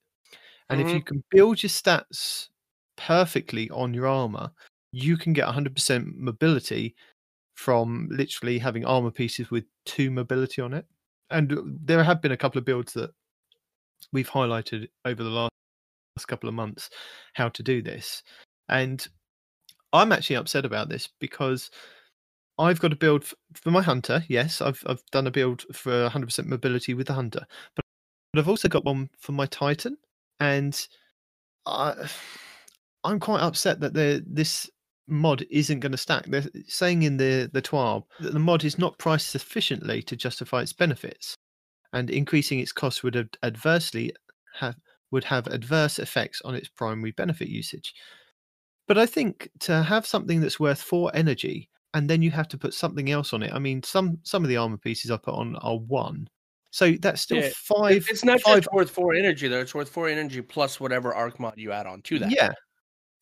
And if you mm-hmm. can build your stats perfectly on your armor, you can get 100% mobility from literally having armor pieces with two mobility on it. And there have been a couple of builds that we've highlighted over the last couple of months how to do this. And I'm actually upset about this because I've got a build for my hunter. Yes, I've I've done a build for 100% mobility with the hunter, but, but I've also got one for my titan, and I, I'm quite upset that the this mod isn't going to stack. They're saying in the the TWAB that the mod is not priced sufficiently to justify its benefits, and increasing its cost would ad- adversely have would have adverse effects on its primary benefit usage. But I think to have something that's worth four energy and then you have to put something else on it. I mean, some some of the armor pieces I put on are one, so that's still Yeah, five. It's not five. just worth four energy though. It's worth four energy plus whatever arc mod you add on to that. Yeah,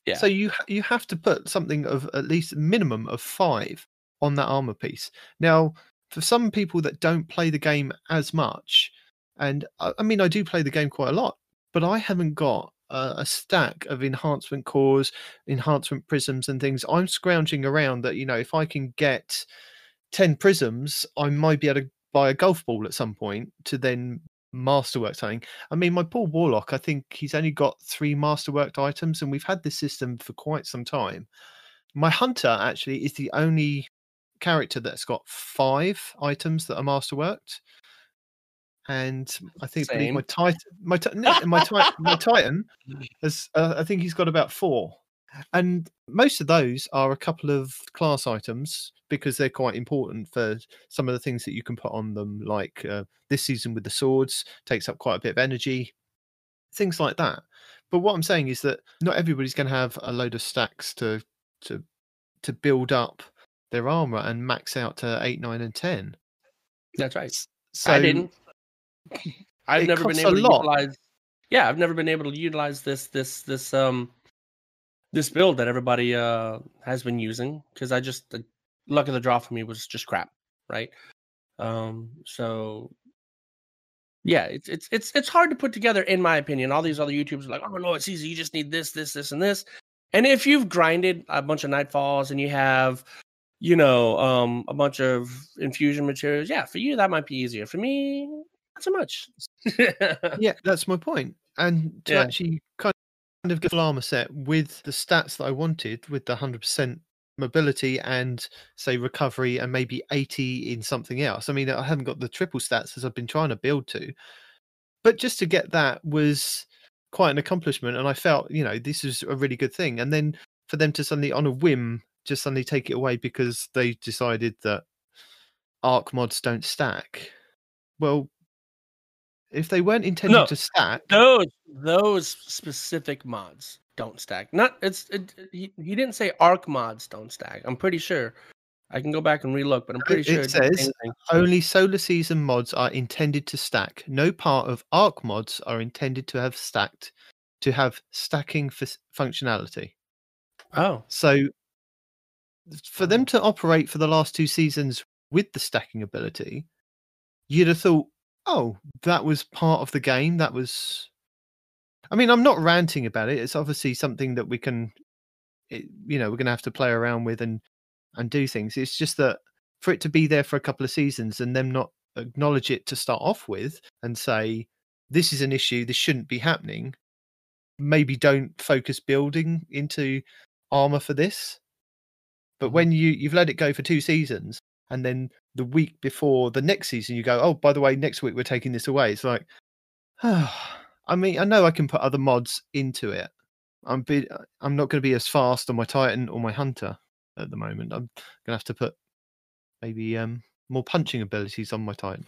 Yeah. So you you have to put something of at least a minimum of five on that armor piece. Now, for some people that don't play the game as much, and I, I mean, I do play the game quite a lot, but I haven't got a, a stack of enhancement cores, enhancement prisms, and things. I'm scrounging around that you know, if I can get ten prisms, I might be able to buy a golf ball at some point to then masterwork something. I mean, my poor warlock, I think he's only got three masterworked items, and we've had this system for quite some time. My hunter actually is the only character that's got five items that are masterworked. And I think my titan, my my, my titan, has, uh, I think he's got about four, and most of those are a couple of class items because they're quite important for some of the things that you can put on them. Like uh, this season with the swords takes up quite a bit of energy, things like that. But what I'm saying is that not everybody's going to have a load of stacks to to to build up their armor and max out to eight, nine, and ten. That's right. So I didn't. I've never been able to lot. utilize. Yeah, I've never been able to utilize this this this um this build that everybody uh has been using because I just the luck of the draw for me was just crap, right? Um, so yeah, it's it's it's it's hard to put together in my opinion. All these other YouTubers are like, oh no, it's easy. You just need this, this, this, and this. And if you've grinded a bunch of nightfalls and you have you know, um, a bunch of infusion materials. Yeah, for you that might be easier. For me, not so much. yeah, that's my point. And to Yeah. actually kind of get full armor set with the stats that I wanted, with the hundred percent mobility and say recovery and maybe 80 in something else. I mean, I haven't got the triple stats as I've been trying to build to, but just to get that was quite an accomplishment. And I felt, you know, this is a really good thing. And then for them to suddenly, on a whim, just suddenly take it away because they decided that arc mods don't stack. Well, if they weren't intended No, to stack, Those those specific mods don't stack. Not it's it, he, he didn't say arc mods don't stack. I'm pretty sure. I can go back and relook, but I'm pretty It- sure it says only solar season mods are intended to stack. No part of arc mods are intended to have stacked to have stacking f- functionality. Oh, So for them to operate for the last two seasons with the stacking ability, you'd have thought, oh, that was part of the game. That was. I mean, I'm not ranting about it. It's obviously something that we can, it, you know, we're going to have to play around with and and do things. It's just that for it to be there for a couple of seasons and them not acknowledge it to start off with and say this is an issue, this shouldn't be happening. Maybe don't focus building into armor for this. But when you you've let it go for two seasons, and then the week before the next season, you go, oh, by the way, next week we're taking this away. It's like, oh, I mean, I know I can put other mods into it. I'm be, I'm not going to be as fast on my Titan or my Hunter at the moment. I'm going to have to put maybe um more punching abilities on my Titan.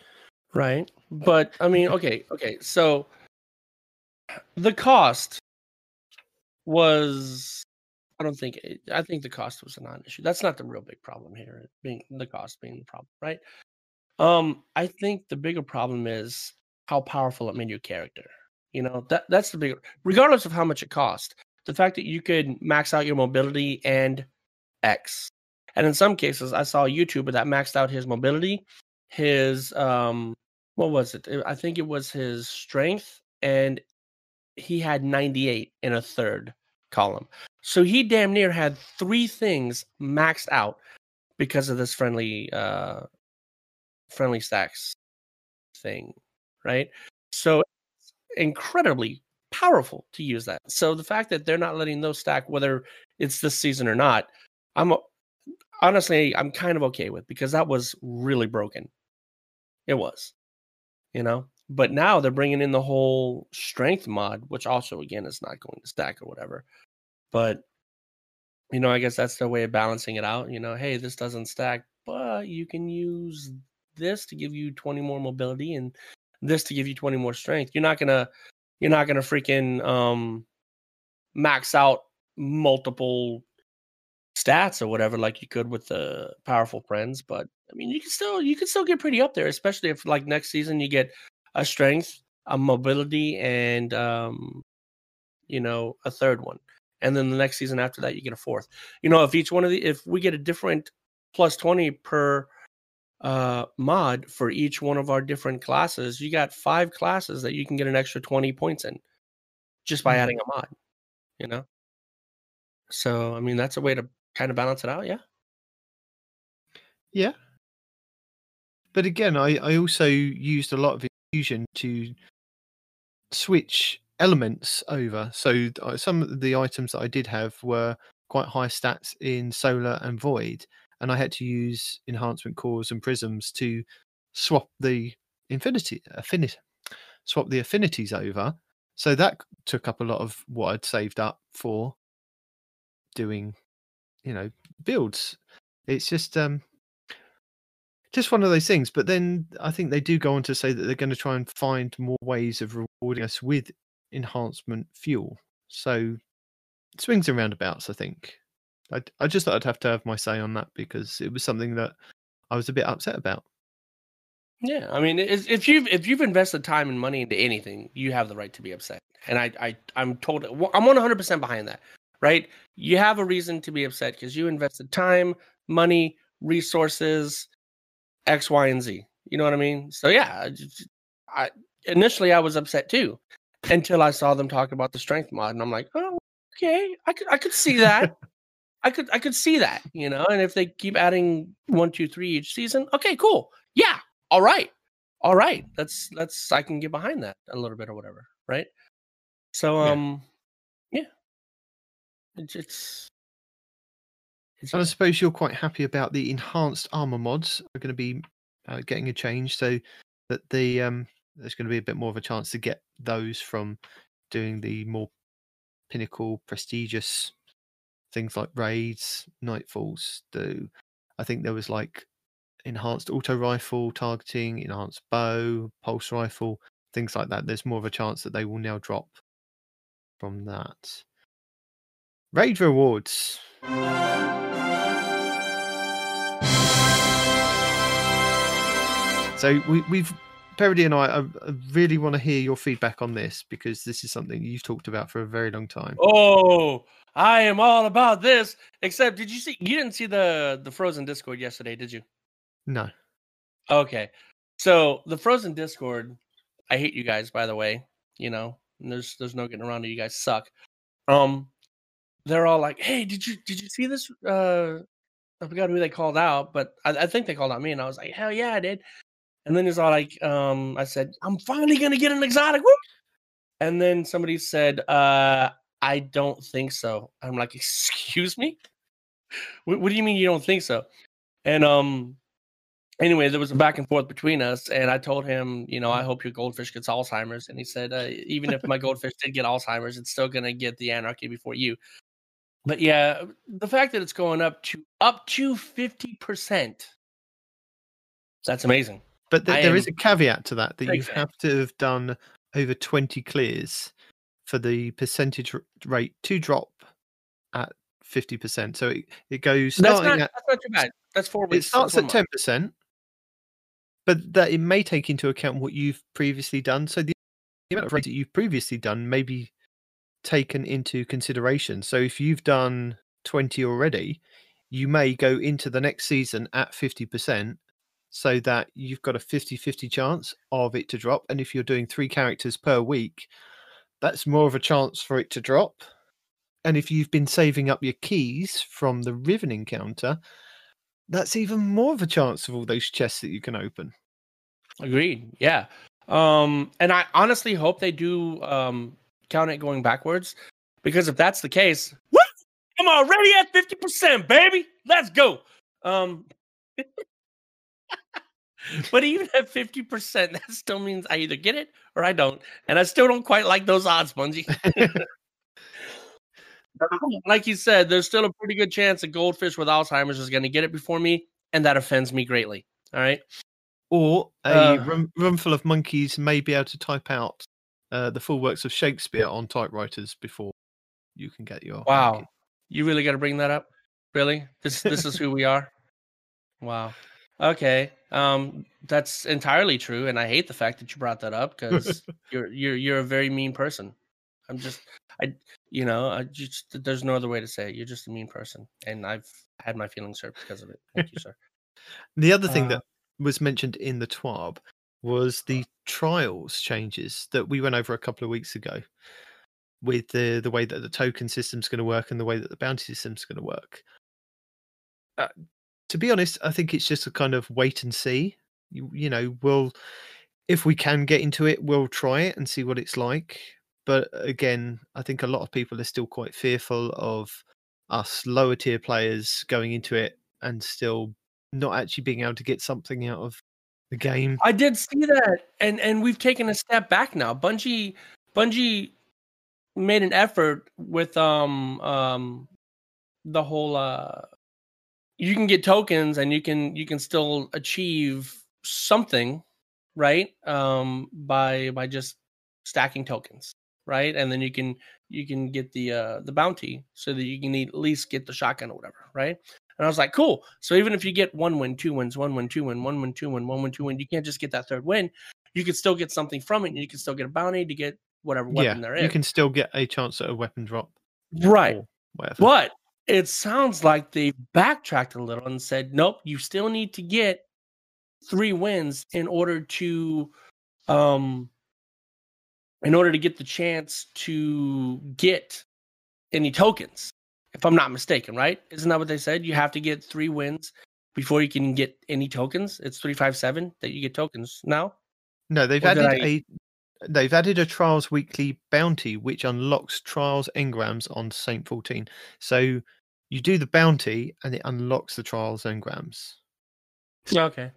right. But I mean, okay, okay. So the cost was I don't think it, I think the cost was a non-issue. That's not the real big problem here, being the cost being the problem, right? Um, I think the bigger problem is how powerful it made your character. You know, that that's the bigger regardless of how much it cost. The fact that you could max out your mobility and X. And in some cases, I saw a YouTuber that maxed out his mobility, his um what was it? I think it was his strength and he had 98 in a third column. So he damn near had three things maxed out because of this friendly uh friendly stacks thing, right? So incredibly powerful to use that. So the fact that they're not letting those stack whether it's this season or not, I'm honestly I'm kind of okay with because that was really broken. It was. You know, but now they're bringing in the whole strength mod, which also again is not going to stack or whatever. But you know, I guess that's their way of balancing it out. You know, hey, this doesn't stack, but you can use this to give you 20 more mobility and this to give you 20 more strength. You're not gonna you're not gonna freaking um max out multiple stats or whatever like you could with the powerful friends but i mean you can still you can still get pretty up there especially if like next season you get a strength a mobility and um you know a third one and then the next season after that you get a fourth you know if each one of the if we get a different plus 20 per uh mod for each one of our different classes you got five classes that you can get an extra 20 points in just by Mhm. adding a mod you know so i mean that's a way to kind of balance it out yeah Yeah. But again, I, I also used a lot of infusion to switch elements over. So uh, some of the items that I did have were quite high stats in solar and void, and I had to use enhancement cores and prisms to swap the infinity affinity swap the affinities over. So that took up a lot of what I'd saved up for doing, you know, builds. It's just um just one of those things. But then I think they do go on to say that they're going to try and find more ways of rewarding us with enhancement fuel. So swings and roundabouts, I think. I, I just thought I'd have to have my say on that because it was something that I was a bit upset about. Yeah, I mean, if you've if you've invested time and money into anything, you have the right to be upset, and I I I'm told I'm 100 percent behind that. Right? You have a reason to be upset because you invested time, money, resources, X, Y, and Z. You know what I mean? So yeah, I I initially I was upset too until I saw them talk about the strength mod, and I'm like, oh, okay, I could I could see that. I could I could see that, you know, and if they keep adding one, two, three each season, okay, cool. Yeah, all right. All right. That's that's I can get behind that a little bit or whatever, right? So um yeah. It's, it's It's And I suppose you're quite happy about the enhanced armor mods are going to be uh, getting a change, so that the um, there's going to be a bit more of a chance to get those from doing the more pinnacle, prestigious things like raids, nightfalls. Do I think there was like enhanced auto rifle targeting, enhanced bow, pulse rifle, things like that. There's more of a chance that they will now drop from that. Raid rewards. So we, we've Parody and I, I I really want to hear your feedback on this because this is something you've talked about for a very long time. Oh, I am all about this. Except, did you see? You didn't see the the Frozen Discord yesterday, did you? No, Okay, so the Frozen Discord. I hate you guys, by the way. You know, and there's there's no getting around it. You guys suck. Um, they're all like, "Hey, did you did you see this?" Uh, I forgot who they called out, but I, I think they called out me, and I was like, "Hell yeah, I did." And then it's all like, um, I said, "I'm finally gonna get an exotic." Woo! And then somebody said, uh, "I don't think so." I'm like, "Excuse me? What, what do you mean you don't think so?" And um, anyway, there was a back and forth between us, and I told him, you know, I hope your goldfish gets Alzheimer's, and he said, uh, even if my goldfish did get Alzheimer's, it's still gonna get the anarchy before you. But yeah, the fact that it's going up to up to fifty percent, that's amazing. But th- there is am a caveat to that that big you have to have done over 20 clears for the percentage rate to drop at 50%. So it, it goes That's not at that's not too bad. That's four weeks. it starts at one ten month. percent, but that it may take into account what you've previously done. So the the amount of rate that you've previously done may be taken into consideration. So if you've done twenty already, you may go into the next season at fifty percent, so that you've got a 50-50 chance of it to drop. And if you're doing three characters per week, that's more of a chance for it to drop. And if you've been saving up your keys from the Riven encounter, that's even more of a chance of all those chests that you can open. Agreed. Yeah. Um, and I honestly hope they do um count it going backwards because if that's the case, what? I'm already at 50%, baby. Let's go. Um but even at 50%, that still means I either get it or I don't. And I still don't quite like those odds, Bungie. like you said, there's still a pretty good chance a goldfish with Alzheimer's is going to get it before me, and that offends me greatly. All right. Or a Uh. room, room full of monkeys may be able to type out uh, the full works of Shakespeare on typewriters before you can get your Wow. monkey. You really got to bring that up? Really? This this is who we are? Wow. Okay. Um that's entirely true and I hate the fact that you brought that up cuz you're you're you're a very mean person. I'm just I you know, I just there's no other way to say it. You're just a mean person and I've had my feelings hurt because of it. Thank you, sir. The other thing Uh, that was mentioned in the TWAB was the trials changes that we went over a couple of weeks ago with the the way that the token system's going to work and the way that the bounty system's going to work. Uh, to be honest, I think it's just a kind of wait and see. You, you know, we'll if we can get into it, we'll try it and see what it's like. But again, I think a lot of people are still quite fearful of us lower tier players going into it and still not actually being able to get something out of the game. I did see that, and and we've taken a step back now. Bungie, Bungie made an effort with um um the whole uh you can get tokens and you can you can still achieve something right um by by just stacking tokens right and then you can you can get the uh the bounty so that you can at least get the shotgun or whatever right and I was like, cool. So even if you get one win, two wins, one win, two win, one win, two win, one win, two win, you can't just get that third win. You could still get something from it, and you can still get a bounty to get whatever weapon yeah, there is. you can still get a chance at a weapon drop, right. whatever. But it sounds like they backtracked a little and said, nope, you still need to get three wins in order to um in order to get the chance to get any tokens. If I'm not mistaken, right? Isn't that what they said? You have to get three wins before you can get any tokens. It's three five seven that you get tokens now. No, they've Or added I- a they've added a trials weekly bounty which unlocks trials engrams on Saint 14. So You do the bounty, and it unlocks the trials engrams. Yeah, okay.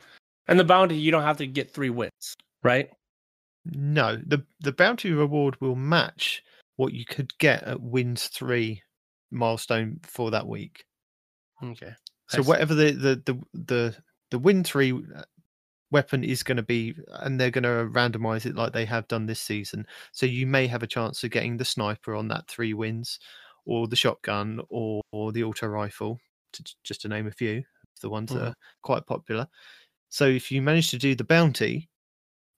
And the bounty, you don't have to get three wins, right? No, the the bounty reward will match what you could get at wins three milestone for that week. Okay. So whatever the the the the, the win three uh, weapon is going to be, and they're going to randomize it like they have done this season. So you may have a chance of getting the sniper on that three wins, or the shotgun, or, or the auto rifle, to, just to name a few, the ones that Mhm. are quite popular. So if you manage to do the bounty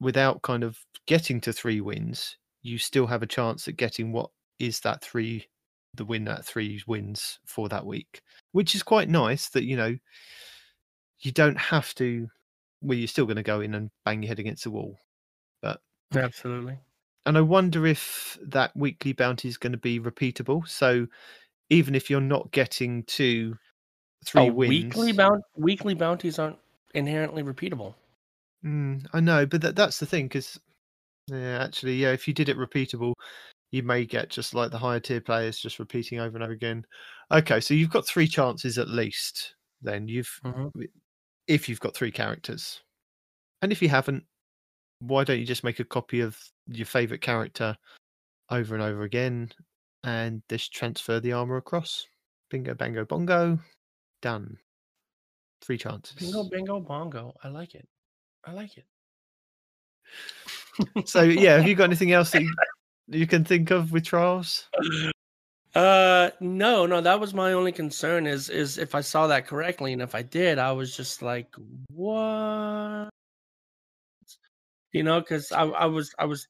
without kind of getting to three wins, you still have a chance at getting what is that three, the win at three wins for that week, which is quite nice. That you know you don't have to. Well, you're still going to go in and bang your head against the wall, but Absolutely. And I wonder if that weekly bounty is going to be repeatable. So even if you're not getting to three Oh, wins, weekly bounty weekly bounties aren't inherently repeatable. Mm, I know, but that, that's the thing because, yeah, actually, yeah, if you did it repeatable, you may get just like the higher tier players just repeating over and over again. Okay, so you've got three chances at least. Then you've, Mhm. if you've got three characters, and if you haven't, why don't you just make a copy of your favorite character over and over again, and just transfer the armor across? Bingo, bango, bongo, done. Three chances. Bingo, bingo, bongo. I like it. I like it. So yeah, have you got anything else that you, you can think of with trials? Uh no, no, that was my only concern is is if I saw that correctly and if I did, I was just like, what? You know, cuz I I was I was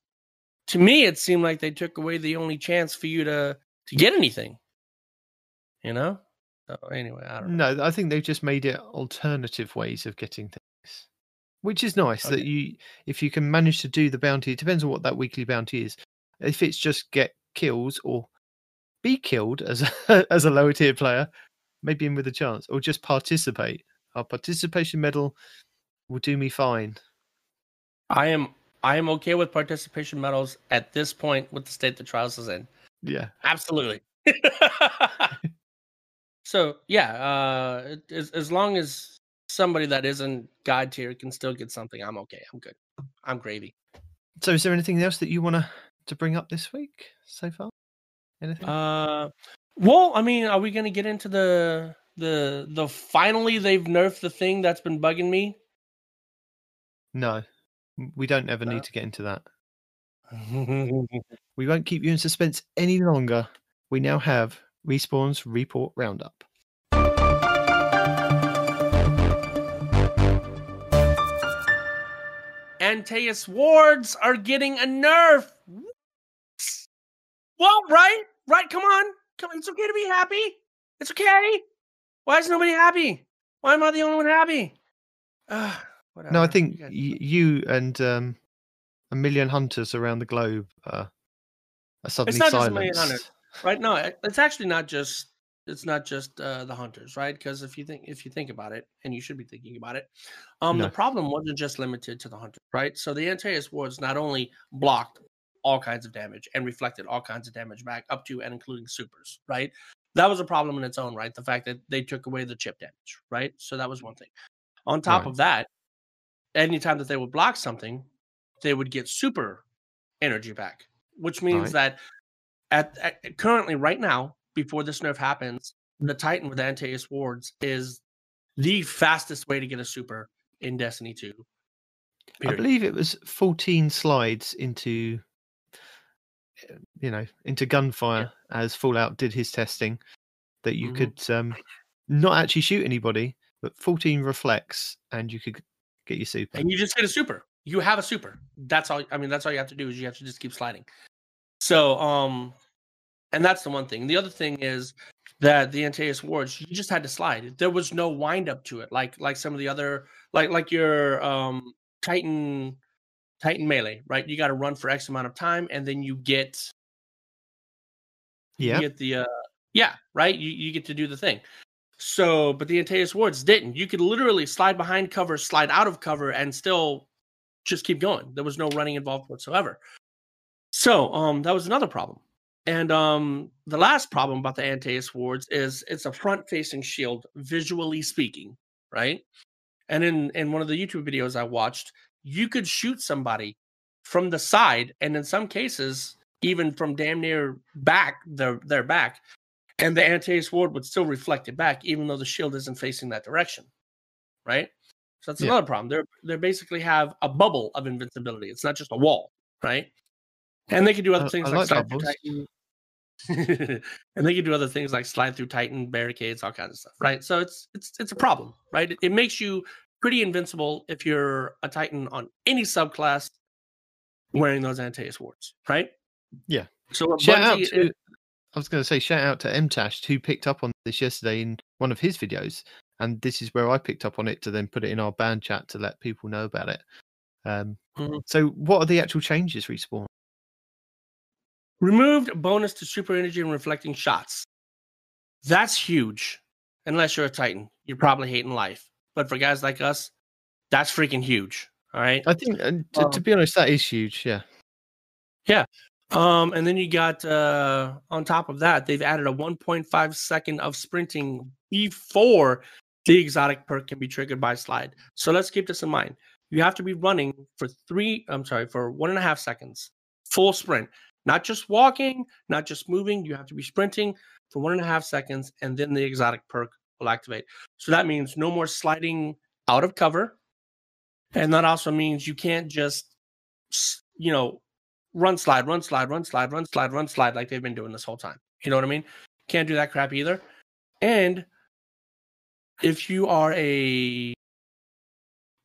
to me it seemed like they took away the only chance for you to to get anything. You know? So anyway, I don't know. No, I think they've just made it alternative ways of getting things, which is nice. That you, if you can manage to do the bounty, it depends on what that weekly bounty is. If it's just get kills or be killed as a, as a lower tier player, maybe in with a chance, or just participate. Our participation medal will do me fine. I am I am okay with participation medals at this point with the state the trials is in. Yeah, Absolutely. so yeah, uh, it- as as long as somebody that isn't god tier can still get something, I'm okay. I'm good. I'm gravy. So, is there anything else that you want to to bring up this week so far? Anything? Uh, well, I mean, are we gonna get into the the the finally they've nerfed the thing that's been bugging me? no, we don't ever No? need to get into that. We won't keep you in suspense any longer. We now have Respawn's report roundup. Antaeus wards are getting a nerf. Well, right, right. Come on, come. on. It's okay to be happy. It's okay. Why is nobody happy? Why am I the only one happy? Uh, whatever. No, I think guys- y- you and um, a million hunters around the globe uh, are suddenly not just a silenced. hunters. right. No, it's actually not just. It's not just uh, the hunters, right? Because if you think if you think about it, and you should be thinking about it, um, No. the problem wasn't just limited to the hunters, right? So the Antaeus wards not only blocked all kinds of damage and reflected all kinds of damage back up to and including supers, right? That was a problem in its own right. The fact that they took away the chip damage, right? So that was one thing. On top Right. of that, anytime that they would block something, they would get super energy back, which means Right. that at, at currently right now, before this nerf happens, the Titan with Antaeus wards is the fastest way to get a super in Destiny 2. I believe it was 14 slides into, uh, you know, into gunfire as Fallout did his testing that you Mhm. could um, not actually shoot anybody, but 14 reflects and you could get your super. and you just get a super. You have a super. That's all. I mean, that's all you have to do is you have to just keep sliding. So, um, and that's the one thing. The other thing is that the Antaeus wards, you just had to slide. There was no wind up to it, like like some of the other, like like your um Titan Titan melee, right? You got to run for X amount of time, and then you get Yeah. you get the uh yeah right you, you get to do the thing so but the Antaeus wards didn't. You could literally slide behind cover slide out of cover and still just keep going. There was no running involved whatsoever. So um that was another problem. And um, the last problem about the Antaeus wards is it's a front-facing shield, visually speaking, right? And in in one of the YouTube videos I watched, you could shoot somebody from the side, and in some cases, even from damn near back, their their back, and the Antaeus ward would still reflect it back, even though the shield isn't facing that direction, right? So that's Yeah. another problem. They're they basically have a bubble of invincibility. It's not just a wall, right? And they can do other I- things I like, like slide through. Titan. and they can do other things like slide through Titan barricades, all kinds of stuff, right? So it's it's it's a problem, right? It, it makes you pretty invincible if you're a Titan on any subclass wearing those Antaeus wards, right? Yeah. So what Shout out Bungie- to I was going to say shout out to MTash who picked up on this yesterday in one of his videos, and this is where I picked up on it to then put it in our band chat to let people know about it. Um, Mhm. So, what are the actual changes, respawn? removed bonus to super energy and reflecting shots. That's huge. Unless you're a Titan, you're probably hating life. But for guys like us, that's freaking huge. All right. I think, and to, to Um, be honest, that is huge. Yeah. Yeah, Um, and then you got uh on top of that, they've added a 1.5 second of sprinting before the exotic perk can be triggered by slide. So let's keep this in mind. You have to be running for three, I'm sorry, for one and a half seconds, full sprint, not just walking, not just moving. You have to be sprinting for one and a half seconds, and then the exotic perk will activate. So that means no more sliding out of cover. And that also means you can't just, you know, run slide, run slide, run slide, run slide, run slide like they've been doing this whole time. You know what I mean? Can't do that crap either. And if you are a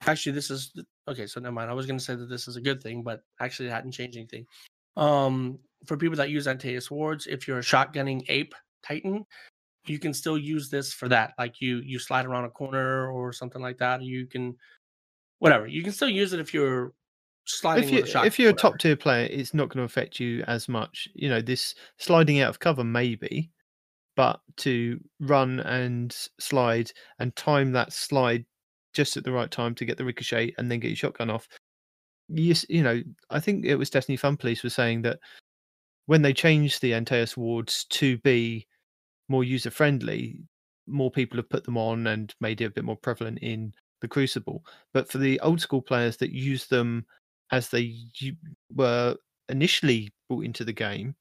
actually this is okay, so never mind. I was gonna say that this is a good thing, but actually it hadn't changed anything. Um for people that use Antaeus wards, if you're a shotgunning ape titan, you can still use this for that. Like you you slide around a corner or something like that. You can whatever. You can still use it if you're sliding if you, a if you're a top tier player, it's not going to affect you as much. You know, this sliding out of cover maybe, but to run and slide and time that slide just at the right time to get the ricochet and then get your shotgun off. Yes, you know, I think it was Destiny Fun Police was saying that when they changed the Antaeus wards to be more user friendly, more people have put them on and made it a bit more prevalent in the Crucible. But for the old school players that use them as they were initially brought into the game,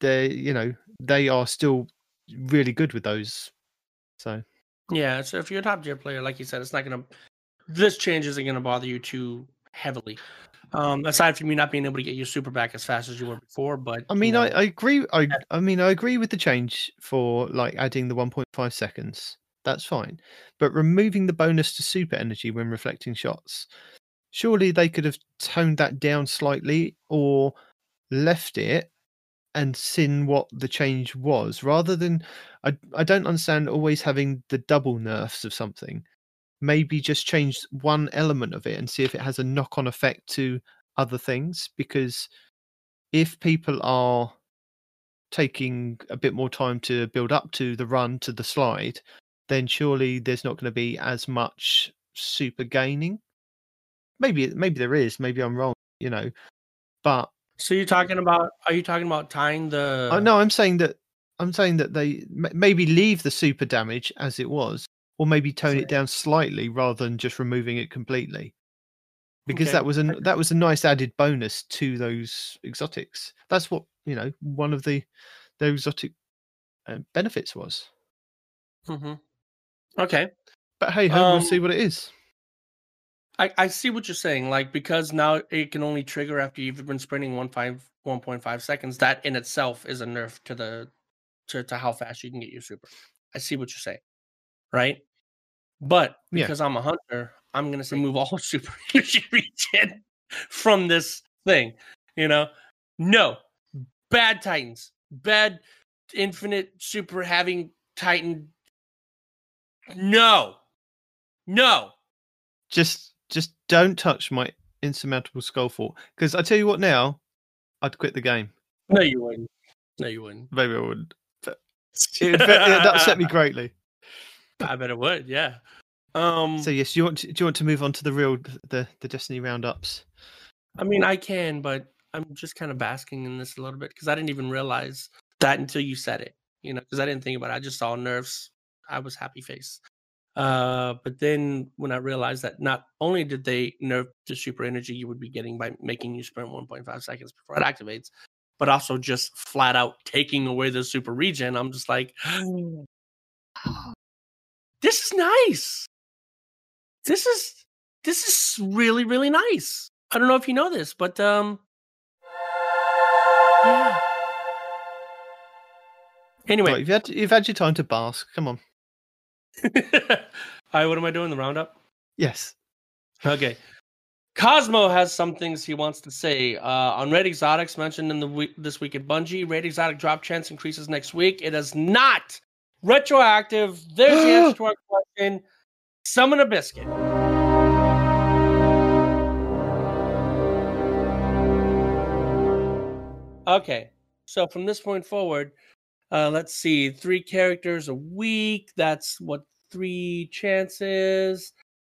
they you know they are still really good with those. So Yeah, so if you're a top tier player, like you said, it's not gonna. This change isn't gonna bother you too heavily. Um, aside from you not being able to get your super back as fast as you were before, but I you mean, know, I, I agree. I I mean, I agree with the change for like adding the 1.5 seconds. That's fine, but removing the bonus to super energy when reflecting shots, surely they could have toned that down slightly or left it and seen what the change was, rather than. I I don't understand always having the double nerfs of something. Maybe just change one element of it and see if it has a knock-on effect to other things because if people are taking a bit more time to build up to the run to the slide, then surely there's not going to be as much super gaining. Maybe maybe there is. Maybe I'm wrong. You know, but so you're talking about? Are you talking about tying the? I no, I'm saying that I'm saying that they m- maybe leave the super damage as it was, or maybe tone it down slightly rather than just removing it completely. Because Okay. that was a that was a nice added bonus to those exotics. That's what you know. One of the the exotic uh, benefits was. Mhm. Okay, But hey, ho, we'll see Um, what it is. I, I see what you're saying. Like because now it can only trigger after you've been sprinting one five one point five seconds. That in itself is a nerf to the to, to how fast you can get your super. I see what you're saying, right? But Yeah. because I'm a hunter, I'm gonna say remove all super energy regen from this thing. You know, no bad titans, bad infinite super having titan. No, no. Just just don't touch my insurmountable skull fort. Because I tell you what, now I'd quit the game. No, you wouldn't. No, you wouldn't. Maybe I wouldn't. But it, would- it upset me greatly. I bet it would. Yeah. Um. So yes, do you want to, do you want to move on to the real the the Destiny roundups? I mean, I can, but I'm just kind of basking in this a little bit because I didn't even realize that until you said it. You know, because I didn't think about it. I just saw nerfs. I was happy face. Uh, but then when I realized that not only did they nerf the super energy you would be getting by making you sprint 1.5 seconds before it activates, but also just flat out taking away the super regen, I'm just like, this is nice. This is this is really really nice. I don't know if you know this, but um, yeah. Anyway, Right, you've had you've had your time to bask. Come on. All right, what am I doing? The roundup? Yes. Okay. Cosmo has some things he wants to say uh, on Raid Exotics mentioned in the week this week at Bungie. Raid Exotic drop chance increases next week. It is not retroactive. There's the answer to our question. Summon a biscuit. Okay, so from this point forward, uh, let's see, three characters a week. That's what three chances,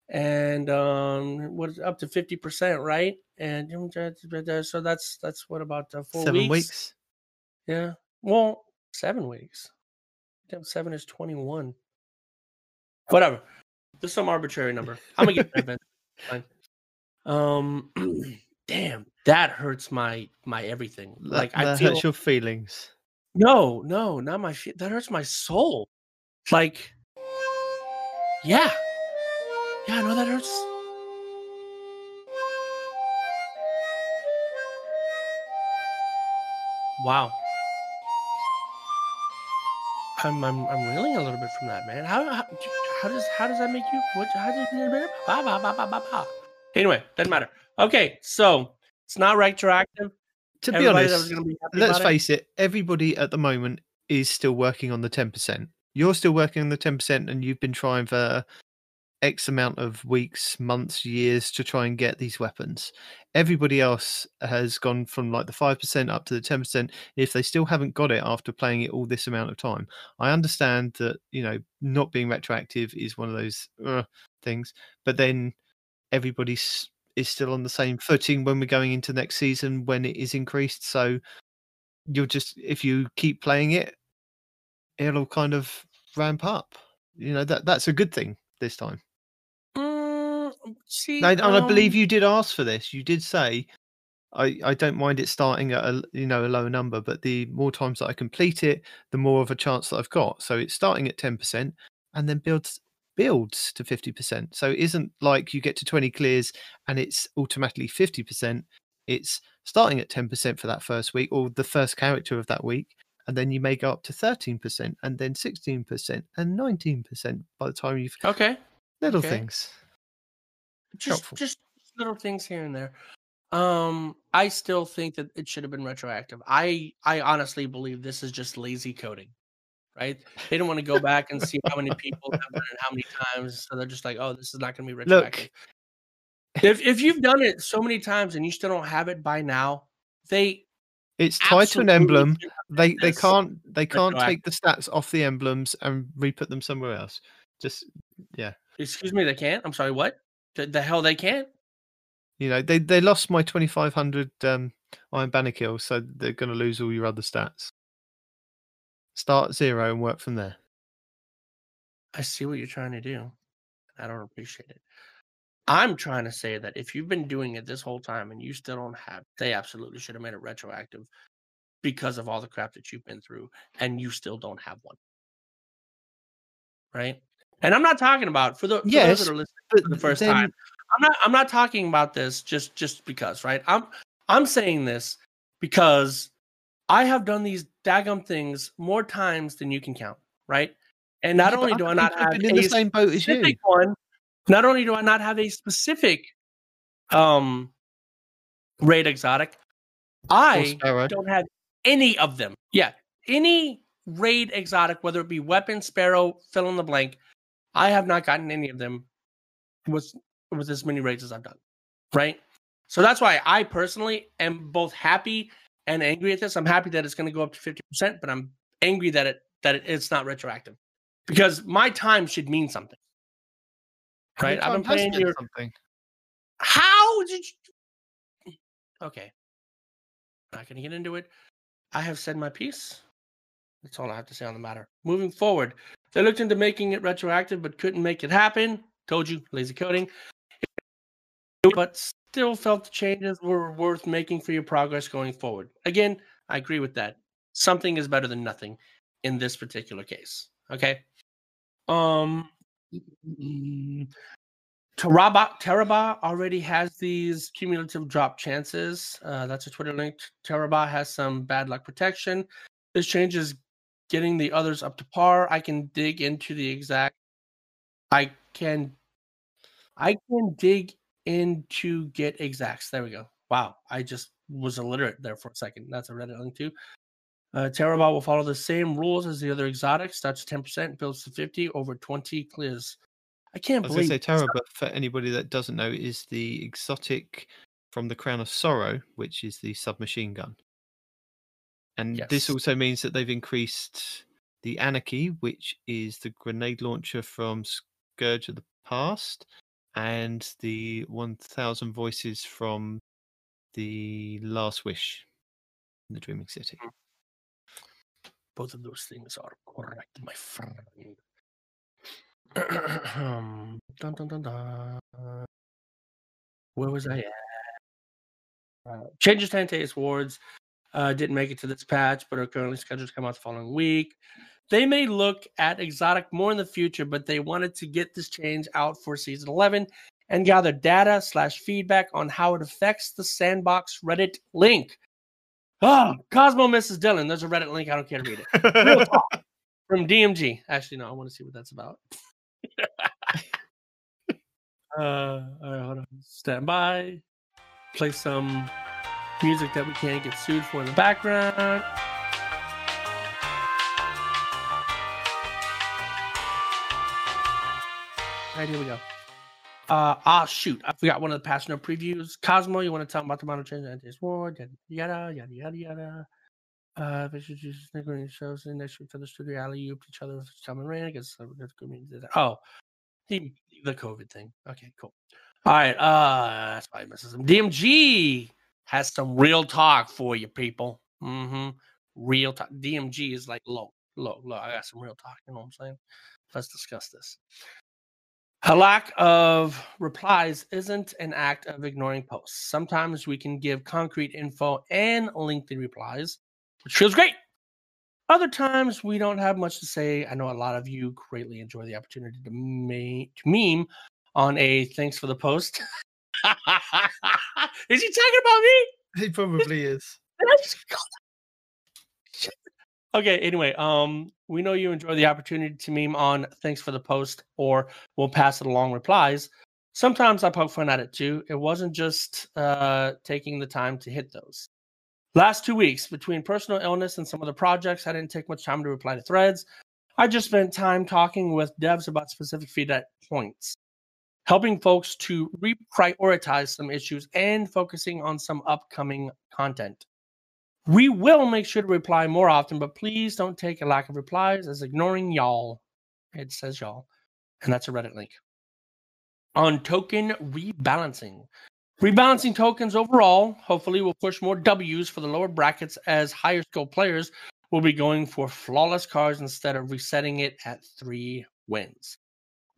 and um, what is up to fifty percent, right? And so that's that's what about uh, four Seven weeks? weeks. Yeah, well, seven weeks. Damn, seven is twenty-one. Whatever. There's some arbitrary number. I'm gonna get that. Fine. Um, damn, that hurts my my everything. That, Like I that feel hurts your feelings. No, no, not my feet. That hurts my soul. Like, yeah, yeah, no, that hurts. Wow. I'm I'm I'm reeling a little bit from that, man. How how, how does how does that make you? What how does ba, ba, ba. Anyway, doesn't matter. Okay, so it's not retroactive. To be Everybody honest, be let's about it- face it, everybody at the moment is still working on the 10%. You're still working on the 10%, and you've been trying for X amount of weeks, months, years to try and get these weapons. Everybody else has gone from like the 5% up to the 10%. If they still haven't got it after playing it all this amount of time, I understand that, you know, not being retroactive is one of those uh, things, but then everybody's is still on the same footing when we're going into next season when it is increased. So you'll just if you keep playing it, it'll kind of ramp up. You know that that's a good thing this time. Mm, see, and I believe um, you did ask for this. You did say, I, I don't mind it starting at a you know a lower number, but the more times that I complete it, the more of a chance that I've got. So it's starting at ten percent and then builds builds to fifty percent. So it isn't like you get to twenty clears and it's automatically fifty percent. It's starting at ten percent for that first week or the first character of that week, and then you may go up to thirteen percent and then sixteen percent and nineteen percent by the time you've Okay, little Okay. things. just Helpful. just little things here and there. Um, I still think that it should have been retroactive. I I honestly believe this is just lazy coding, right? They don't want to go back and see how many people have done it how many times, so they're just like, oh, this is not going to be retroactive. if if you've done it so many times and you still don't have it by now, they It's tied to an emblem. They they can't they can't take the stats off the emblems and re-put them somewhere else. Just yeah. Excuse me, they can't. I'm sorry, what? The, the hell they can't? you know, they they lost my twenty five hundred um Iron Banner kill, so they're going to lose all your other stats. Start zero and work from there. I see what you're trying to do. I don't appreciate it. I'm trying to say that if you've been doing it this whole time and you still don't have, they absolutely should have made it retroactive because of all the crap that you've been through, and you still don't have one. Right? And I'm not talking about for, the, for Yes, those that are listening for the first then- time. I'm not I'm not talking about this just just because, right? I'm I'm saying this because I have done these daggum things more times than you can count, right? And not Yeah, only do I not have in the a same boat as you. specific one, not only do I not have a specific um raid exotic, I don't have any of them. Yeah, any raid exotic, whether it be weapon, sparrow, fill in the blank, I have not gotten any of them with with as many raids as I've done. Right. So that's why I personally am both happy and angry at this. I'm happy that it's going to go up to fifty percent, but I'm angry that it that it, it's not retroactive because my time should mean something. Right. I've been playing your. something. How did you? Okay. Not going to get into it. I have said my piece. That's all I have to say on the matter. Moving forward, they looked into making it retroactive, but couldn't make it happen. Told you, lazy coding. But still felt the changes were worth making for your progress going forward. Again, I agree with that. Something is better than nothing in this particular case. Okay. Um Tarrabah Tarrabah already has these cumulative drop chances. Uh, that's a Twitter link. Tarrabah has some bad luck protection. This change is getting the others up to par. I can dig into the exact. I can, I can dig in to get exacts. There we go. Wow, I just was illiterate there for a second. That's a Reddit link too. Uh, Tarrabah will follow the same rules as the other exotics. Starts 10%, builds to 50, over 20 clears. I can't I was believe to say Terra, but for anybody that doesn't know, is the exotic from the Crown of Sorrow, which is the submachine gun. And this also means that they've increased the Anarchy, which is the grenade launcher from Scourge of the Past, and the 1000 Voices from the Last Wish in the Dreaming City. both of those things are correct, my friend. dun, dun, dun, dun. Where was I at? Uh, changes to Antaeus Wards uh, didn't make it to this patch, but are currently scheduled to come out the following week. They may look at Exotic more in the future, but they wanted to get this change out for season 11 and gather data slash feedback on how it affects the sandbox Reddit link. Oh, Cosmo Mrs. Dylan. There's a Reddit link. I don't care to read it. From DMG. Actually, no, I want to see what that's about. uh, all right, hold on. Stand by. Play some music that we can't get sued for in the background. Right, here we go. Uh, ah, shoot. I forgot one of the past no previews. Cosmo, you want to talk about the model change and this ward? Yada, yada, yada, yada. Uh, should use sniggering shows in next week to the studio alley ooped each other with Tom and Rain. I guess. Oh, he, the COVID thing. Okay, cool. All right. Uh, that's why I misses him. DMG has some real talk for you, people. Mm-hmm. Real talk. DMG is like low, low, low. I got some real talk. You know what I'm saying? Let's discuss this. A lack of replies isn't an act of ignoring posts. Sometimes we can give concrete info and lengthy replies, which feels great. Other times we don't have much to say. I know a lot of you greatly enjoy the opportunity to, to meme on a thanks for the post. is he talking about me? He probably is. Did I just call that- Shit. Okay, anyway, um, we know you enjoy the opportunity to meme on thanks for the post, or we'll pass it along replies. Sometimes I poke fun at it too. It wasn't just uh, taking the time to hit those. Last two weeks, between personal illness and some other projects, I didn't take much time to reply to threads. I just spent time talking with devs about specific feedback points, helping folks to reprioritize some issues and focusing on some upcoming content. We will make sure to reply more often, but please don't take a lack of replies as ignoring y'all. It says y'all, and that's a Reddit link. On token rebalancing. Rebalancing tokens overall, hopefully, will push more W's for the lower brackets as higher skill players will be going for flawless cards instead of resetting it at three wins.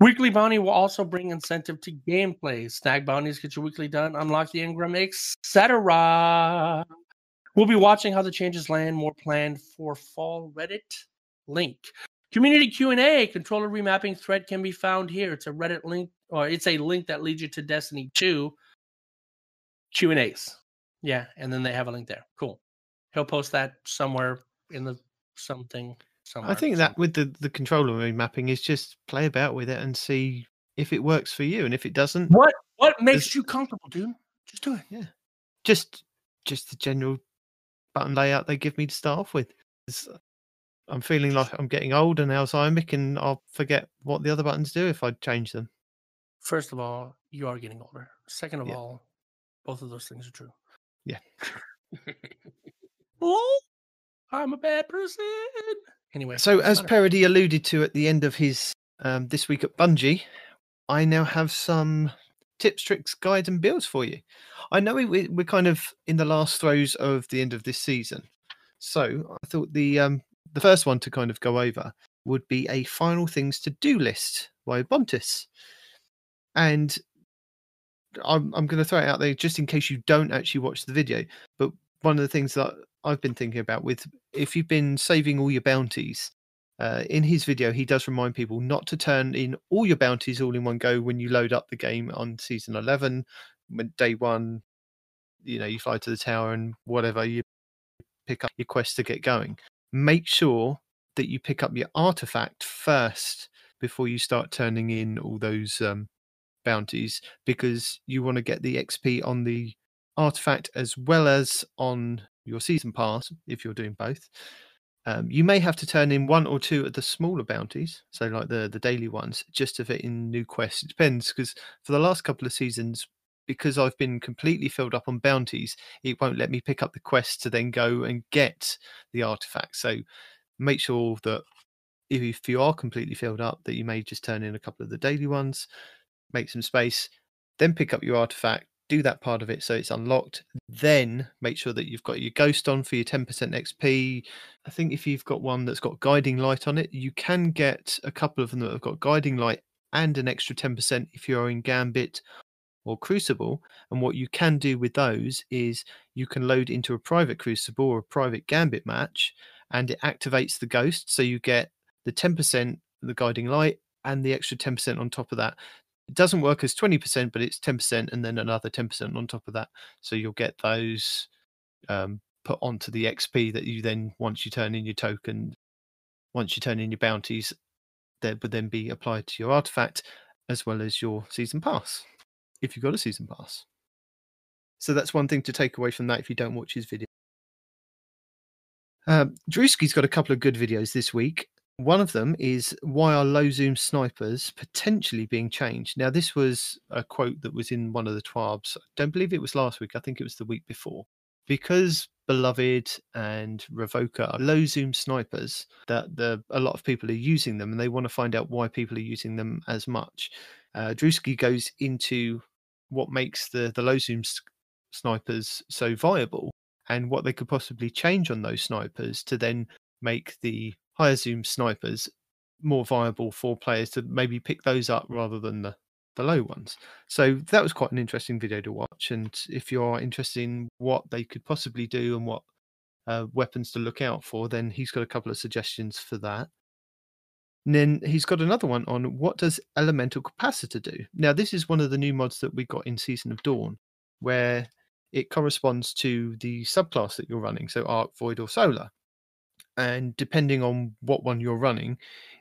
Weekly bounty will also bring incentive to gameplay. Snag bounties get your weekly done, unlock the engram, etc. We'll be watching how the changes land. More planned for fall Reddit link. Community Q&A controller remapping thread can be found here. It's a Reddit link or it's a link that leads you to Destiny 2 Q&As. Yeah, and then they have a link there. Cool. He'll post that somewhere in the something somewhere. I think that with the, the controller remapping is just play about with it and see if it works for you. And if it doesn't, what what makes you comfortable, dude? Just do it. Yeah. Just just the general button layout they give me to start off with. It's- I'm feeling like I'm getting old and Alzheimer's, and I'll forget what the other buttons do if I change them. First of all, you are getting older. Second of Yeah. all, both of those things are true. Yeah. oh, I'm a bad person. Anyway, So, as. Parody alluded to at the end of his um, this week at Bungie, I now have some tips, tricks, guides, and builds for you. I know we, we're kind of in the last throes of the end of this season, so I thought the um, the first one to kind of go over would be a final things to do list by Bontis, and I'm I'm going to throw it out there just in case you don't actually watch the video. But one of the things that I've been thinking about with if you've been saving all your bounties uh, in his video, he does remind people not to turn in all your bounties all in one go when you load up the game on season 11. When day one, you know, you fly to the tower and whatever, you pick up your quest to get going. Make sure that you pick up your artifact first before you start turning in all those um, bounties because you want to get the XP on the artifact as well as on your season pass if you're doing both. Um, you may have to turn in one or two of the smaller bounties, so like the the daily ones, just to fit in new quests. It depends because for the last couple of seasons, because I've been completely filled up on bounties, it won't let me pick up the quest to then go and get the artifact. So make sure that if you are completely filled up, that you may just turn in a couple of the daily ones, make some space, then pick up your artifact, do that part of it so it's unlocked. Then make sure that you've got your ghost on for your 10% XP. I think if you've got one that's got guiding light on it, you can get a couple of them that have got guiding light and an extra 10% if you're in Gambit or Crucible. And what you can do with those is you can load into a private Crucible or a private Gambit match and it activates the ghost. So you get the 10% the guiding light and the extra 10% on top of that it doesn't work as 20%, but it's 10% and then another 10% on top of that. So you'll get those um, put onto the XP that you then, once you turn in your token, once you turn in your bounties, that would then be applied to your artifact as well as your season pass, if you've got a season pass. So that's one thing to take away from that if you don't watch his video. Um, Drewski's got a couple of good videos this week. One of them is why are low zoom snipers potentially being changed? Now, this was a quote that was in one of the TWABs. I don't believe it was last week. I think it was the week before. Because Beloved and Revoker are low zoom snipers, that the, a lot of people are using them and they want to find out why people are using them as much. Uh, Drewski goes into what makes the, the low zoom snipers so viable and what they could possibly change on those snipers to then make the higher zoom snipers more viable for players to maybe pick those up rather than the, the low ones. So that was quite an interesting video to watch. And if you're interested in what they could possibly do and what uh, weapons to look out for, then he's got a couple of suggestions for that. And then he's got another one on what does elemental capacitor do? Now, this is one of the new mods that we got in Season of Dawn, where it corresponds to the subclass that you're running, so Arc, Void, or Solar and depending on what one you're running,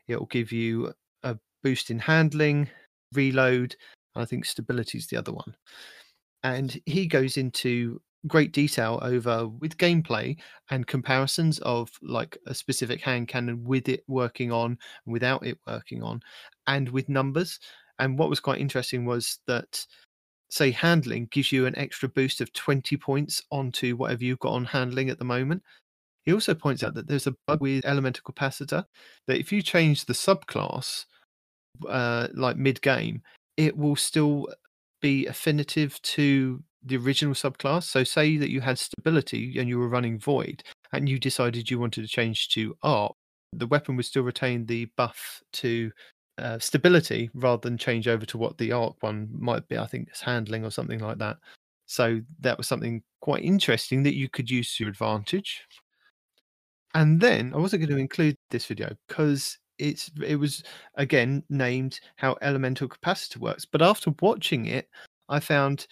it will give you a boost in handling, reload, and I think stability is the other one. And he goes into great detail over with gameplay and comparisons of like a specific hand cannon with it working on and without it working on, and with numbers. And what was quite interesting was that say handling gives you an extra boost of 20 points onto whatever you've got on handling at the moment. He also points out that there's a bug with elemental capacitor that if you change the subclass, uh, like mid game, it will still be affinitive to the original subclass. So, say that you had stability and you were running void, and you decided you wanted to change to arc, the weapon would still retain the buff to uh, stability rather than change over to what the arc one might be. I think it's handling or something like that. So that was something quite interesting that you could use to your advantage. And then I wasn't going to mm. include this video because it's it was again named how elemental capacitor works. But after watching it, I found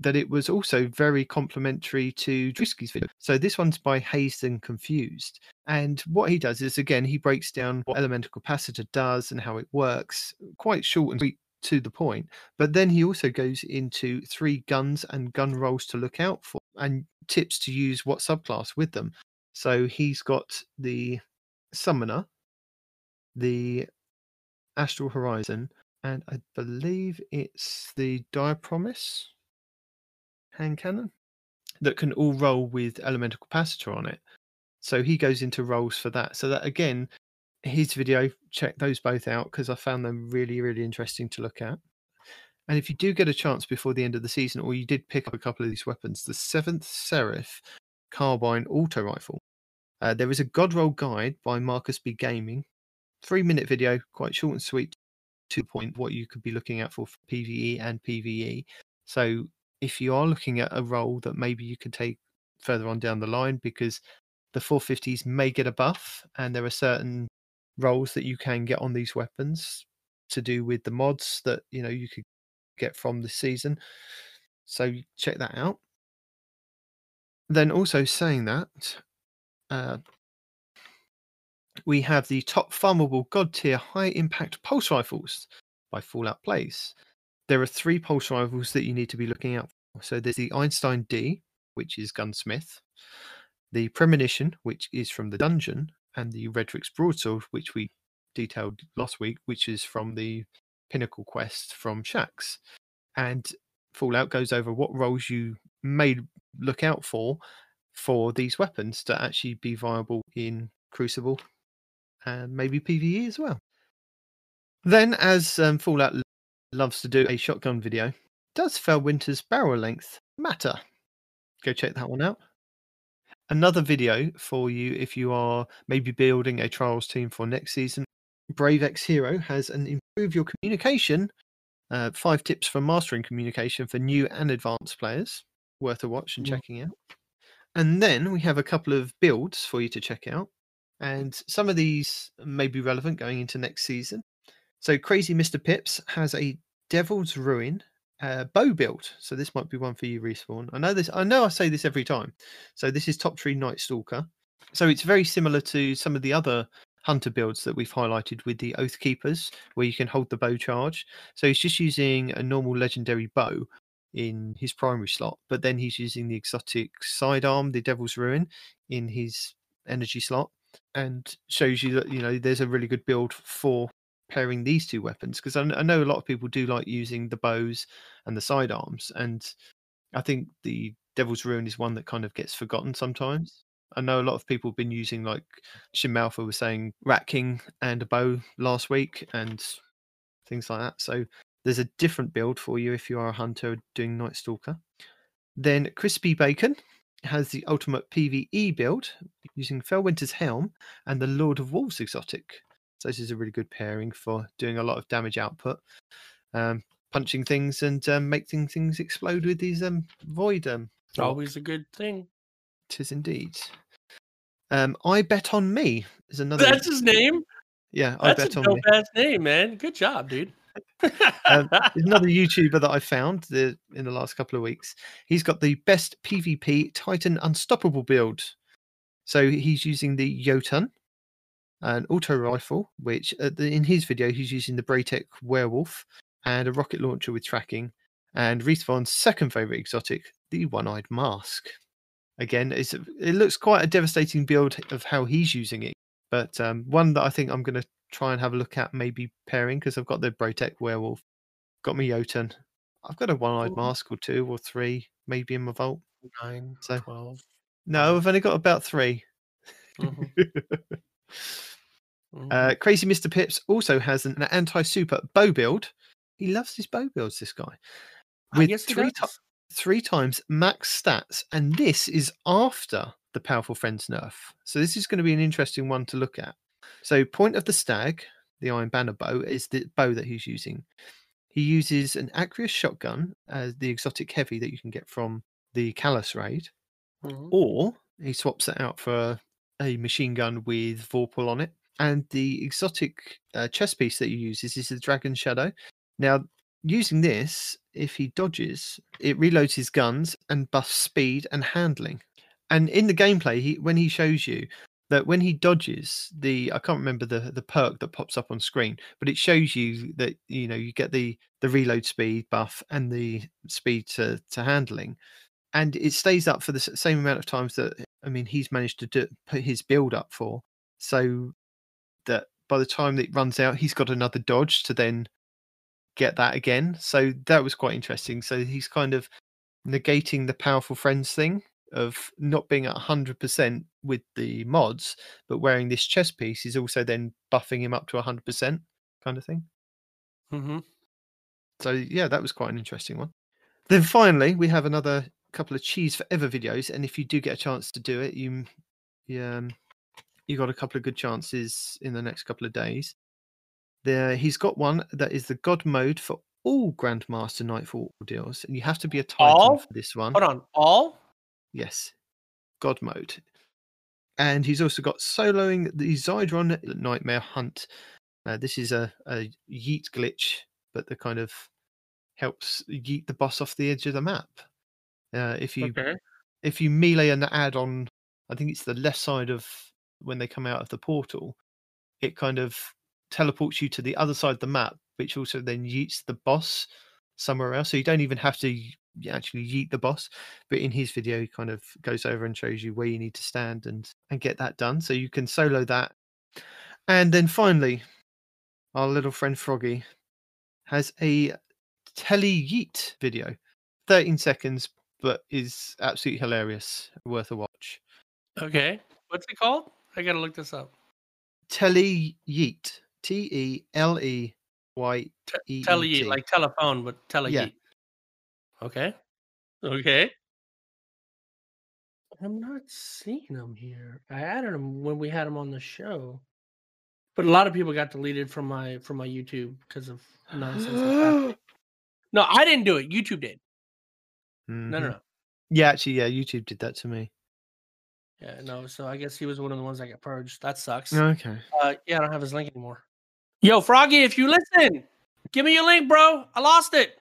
that it was also very complementary to Drewski's video. So this one's by Hazed and Confused. And what he does is again he breaks down what elemental capacitor does and how it works, quite short and sweet to the point. But then he also goes into three guns and gun rolls to look out for and tips to use what subclass with them. So he's got the Summoner, the Astral Horizon, and I believe it's the Dire Promise hand cannon that can all roll with elemental capacitor on it. So he goes into rolls for that. So that again, his video, check those both out because I found them really, really interesting to look at. And if you do get a chance before the end of the season, or you did pick up a couple of these weapons, the seventh Seraph carbine auto rifle, uh, there is a God Roll guide by Marcus B Gaming, three minute video, quite short and sweet, to point. What you could be looking out for, PVE and PVE. So if you are looking at a role that maybe you could take further on down the line, because the 450s may get a buff, and there are certain roles that you can get on these weapons to do with the mods that you know you could get from the season. So check that out. Then also saying that, uh, we have the top farmable god tier high impact pulse rifles by Fallout Plays. There are three pulse rifles that you need to be looking out for. So there's the Einstein D, which is gunsmith, the Premonition, which is from the dungeon, and the Redrix broadsword, which we detailed last week, which is from the Pinnacle quest from Shax. And Fallout goes over what roles you may look out for for these weapons to actually be viable in Crucible and maybe PvE as well. Then, as um, Fallout loves to do a shotgun video, does Felwinter's barrel length matter? Go check that one out. Another video for you if you are maybe building a trials team for next season. Brave X Hero has an improve your communication. Uh, five tips for mastering communication for new and advanced players. Worth a watch and Mm. checking out. And then we have a couple of builds for you to check out. And some of these may be relevant going into next season. So Crazy Mr. Pips has a Devil's Ruin uh, bow build. So this might be one for you, Respawn. I know this. I know I say this every time. So this is Top Tree Night Stalker. So it's very similar to some of the other hunter builds that we've highlighted with the Oath Keepers, where you can hold the bow charge. So he's just using a normal legendary bow in his primary slot, but then he's using the exotic sidearm, the Devil's Ruin, in his energy slot, and shows you that you know there's a really good build for pairing these two weapons because I, I know a lot of people do like using the bows and the sidearms, and I think the Devil's Ruin is one that kind of gets forgotten sometimes. I know a lot of people have been using like Shin Malphur was saying Rat King and a bow last week and things like that. So there's a different build for you if you are a hunter doing Night Stalker. Then Crispy Bacon has the ultimate PvE build using Felwinter's Helm and the Lord of Wolves exotic. So this is a really good pairing for doing a lot of damage output, um, punching things and um, making things explode with these um, void. Um, It's always a good thing. tis indeed. Um, I bet on me is another. That's his name. yeah, I That's bet a on me. ass name, man. Good job, dude. There's another YouTuber that I found the, in the last couple of weeks. He's got the best PvP Titan Unstoppable build. So he's using the Jotun, an auto rifle, which uh, the, in his video he's using the Braytech Werewolf and a rocket launcher with tracking. And Respawn's second favorite exotic, the One-Eyed Mask. Again, it looks quite a devastating build of how he's using it, but um, one that I think I'm going to try and have a look at maybe pairing because I've got the Braytech Werewolf, got my Jotun. I've got a one-eyed Ooh. mask or two or three, maybe in my vault. Nine, So- 12. No, I've only got about three. Mhm, mhm. uh, Crazy Mr. Pips also has an anti-super bow build. He loves his bow builds. This guy with he three ti- three times max stats, and this is after the Powerful Friends nerf. So this is going to be an interesting one to look at. So point of the stag, the Iron Banner bow, is the bow that he's using. He uses an Acrius shotgun as the exotic heavy that you can get from the Calus raid, Mhm. or he swaps it out for a machine gun with Vorpal on it. And the exotic uh, chest piece that you use is, is the Dragon Shadow. Now, using this, if he dodges, it reloads his guns and buffs speed and handling. And in the gameplay, he when he shows you that when he dodges, the I can't remember the the perk that pops up on screen, but it shows you that you know you get the the reload speed buff and the speed to to handling, and it stays up for the same amount of times that I mean he's managed to do, put his build up for, so that by the time that it runs out, he's got another dodge to then get that again. So that was quite interesting. So he's kind of negating the powerful friends thing of not being at 100% with the mods, but wearing this chest piece is also then buffing him up to 100% kind of thing. Mhm. So yeah, that was quite an interesting one. Then finally, we have another couple of cheese forever videos, and if you do get a chance to do it, you, you um, you got a couple of good chances in the next couple of days. There, he's got one that is the God mode for all Grandmaster Nightfall deals, and you have to be a Titan All? for this one. Hold on. All? Yes, God mode. And he's also got soloing the Zydron Nightmare Hunt. Uh, this is a, a yeet glitch, but the kind of helps yeet the boss off the edge of the map. Uh, if you Okay. if you melee an add on, I think it's the left side of when they come out of the portal, it kind of teleports you to the other side of the map, which also then yeets the boss somewhere else. So you don't even have to actually yeet the boss. But in his video, he kind of goes over and shows you where you need to stand and and get that done. So you can solo that. And then finally, our little friend Froggy has a tele yeet video, 13 seconds, but is absolutely hilarious, worth a watch. Okay. What's it called? I gotta look this up. Tele yeet, T E L E Y E Tele T. like telephone, but tele Yeah. Okay. Okay. I'm not seeing them here. I added them when we had them on the show, but a lot of people got deleted from my from my YouTube because of nonsense. no, I didn't do it. YouTube did. No, no, Mhm. no. Yeah, actually, yeah, YouTube did that to me. Yeah, no. So I guess he was one of the ones that got purged. That sucks. Okay. Uh, yeah, I don't have his link anymore. Yo, Froggy, if you listen, give me your link, bro. I lost it.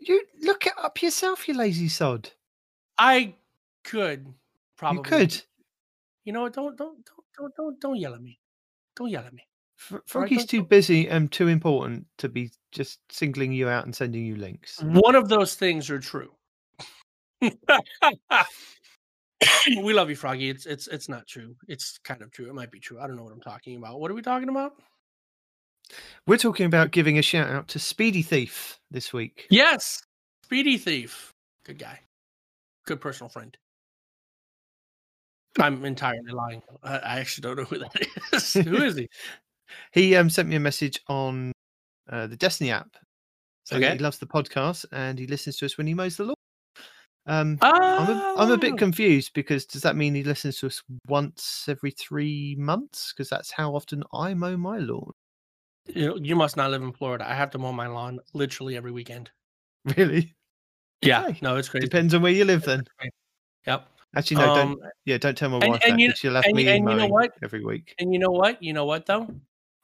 You look it up yourself, you lazy sod. I could probably. You could. You know? Don't don't don't don't don't don't yell at me. Don't yell at me. Froggy's don't- too busy and too important to be just singling you out and sending you links. One of those things are true. we love you, Froggy. It's it's it's not true. It's kind of true. It might be true. I don't know what I'm talking about. What are we talking about? We're talking about giving a shout out to Speedy Thief this week. Yes, Speedy Thief. Good guy. Good personal friend. I'm entirely lying. I, actually don't know who that is. who is he? He um, sent me a message on uh, the Destiny app. So Okay. he loves the podcast and he listens to us when he mows the lawn. Um, I'm a, I'm a Oh. bit confused because does that mean he listens to us once every three months? Because that's how often I mow my lawn. You, you must not live in Florida. I have to mow my lawn literally every weekend. Really? Yeah, Okay. no, it's crazy. Depends on where you live then. Yep. Actually, no, don't. Um, Yeah, don't tell my and- wife and that. you- she'll have and- me and you know what? every week. And you know what? You know what though?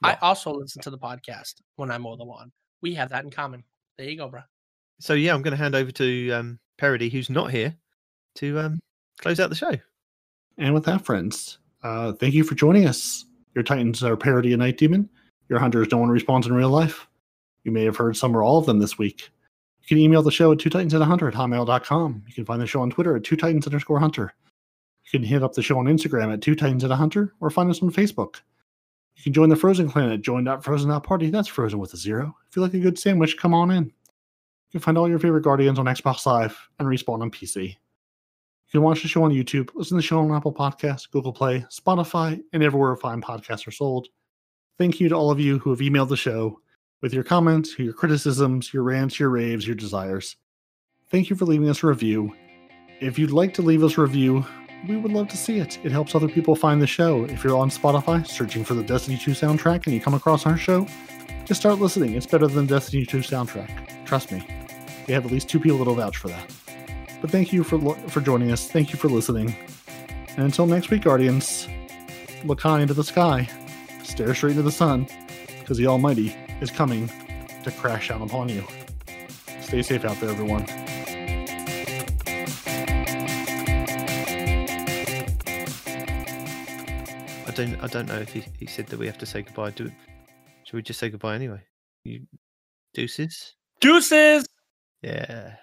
I also listen to the podcast when I mow the lawn. We have that in common. There you go, bro. So yeah, I'm going to hand over to um, Parody, who's not here, to um, close out the show. And with that, friends, uh, thank you for joining us. Your Titans are parody and Night Demon. Your hunters don't want to respond in real life. You may have heard some or all of them this week. You can email the show at two titans and a hunter at hotmail.com. You can find the show on Twitter at two titans underscore hunter. You can hit up the show on Instagram at two titans and a hunter or find us on Facebook. You can join the Frozen Clan at join.frozen.party. That's frozen with a zero. If you like a good sandwich, come on in. You can find all your favorite Guardians on Xbox Live and respawn on PC. You can watch the show on YouTube, listen to the show on Apple Podcasts, Google Play, Spotify, and everywhere fine podcasts are sold. Thank you to all of you who have emailed the show with your comments, your criticisms, your rants, your raves, your desires. Thank you for leaving us a review. If you'd like to leave us a review, we would love to see it. It helps other people find the show. If you're on Spotify searching for the Destiny 2 soundtrack and you come across our show, just start listening. It's better than Destiny 2 soundtrack. Trust me. We have at least two people that'll vouch for that. But thank you for lo- for joining us. Thank you for listening. And until next week, Guardians, look high into the sky, stare straight into the sun, because the Almighty is coming to crash down upon you. Stay safe out there, everyone. I don't. I don't know if he, he said that we have to say goodbye. Do should we just say goodbye anyway? You deuces. Deuces. Yeah.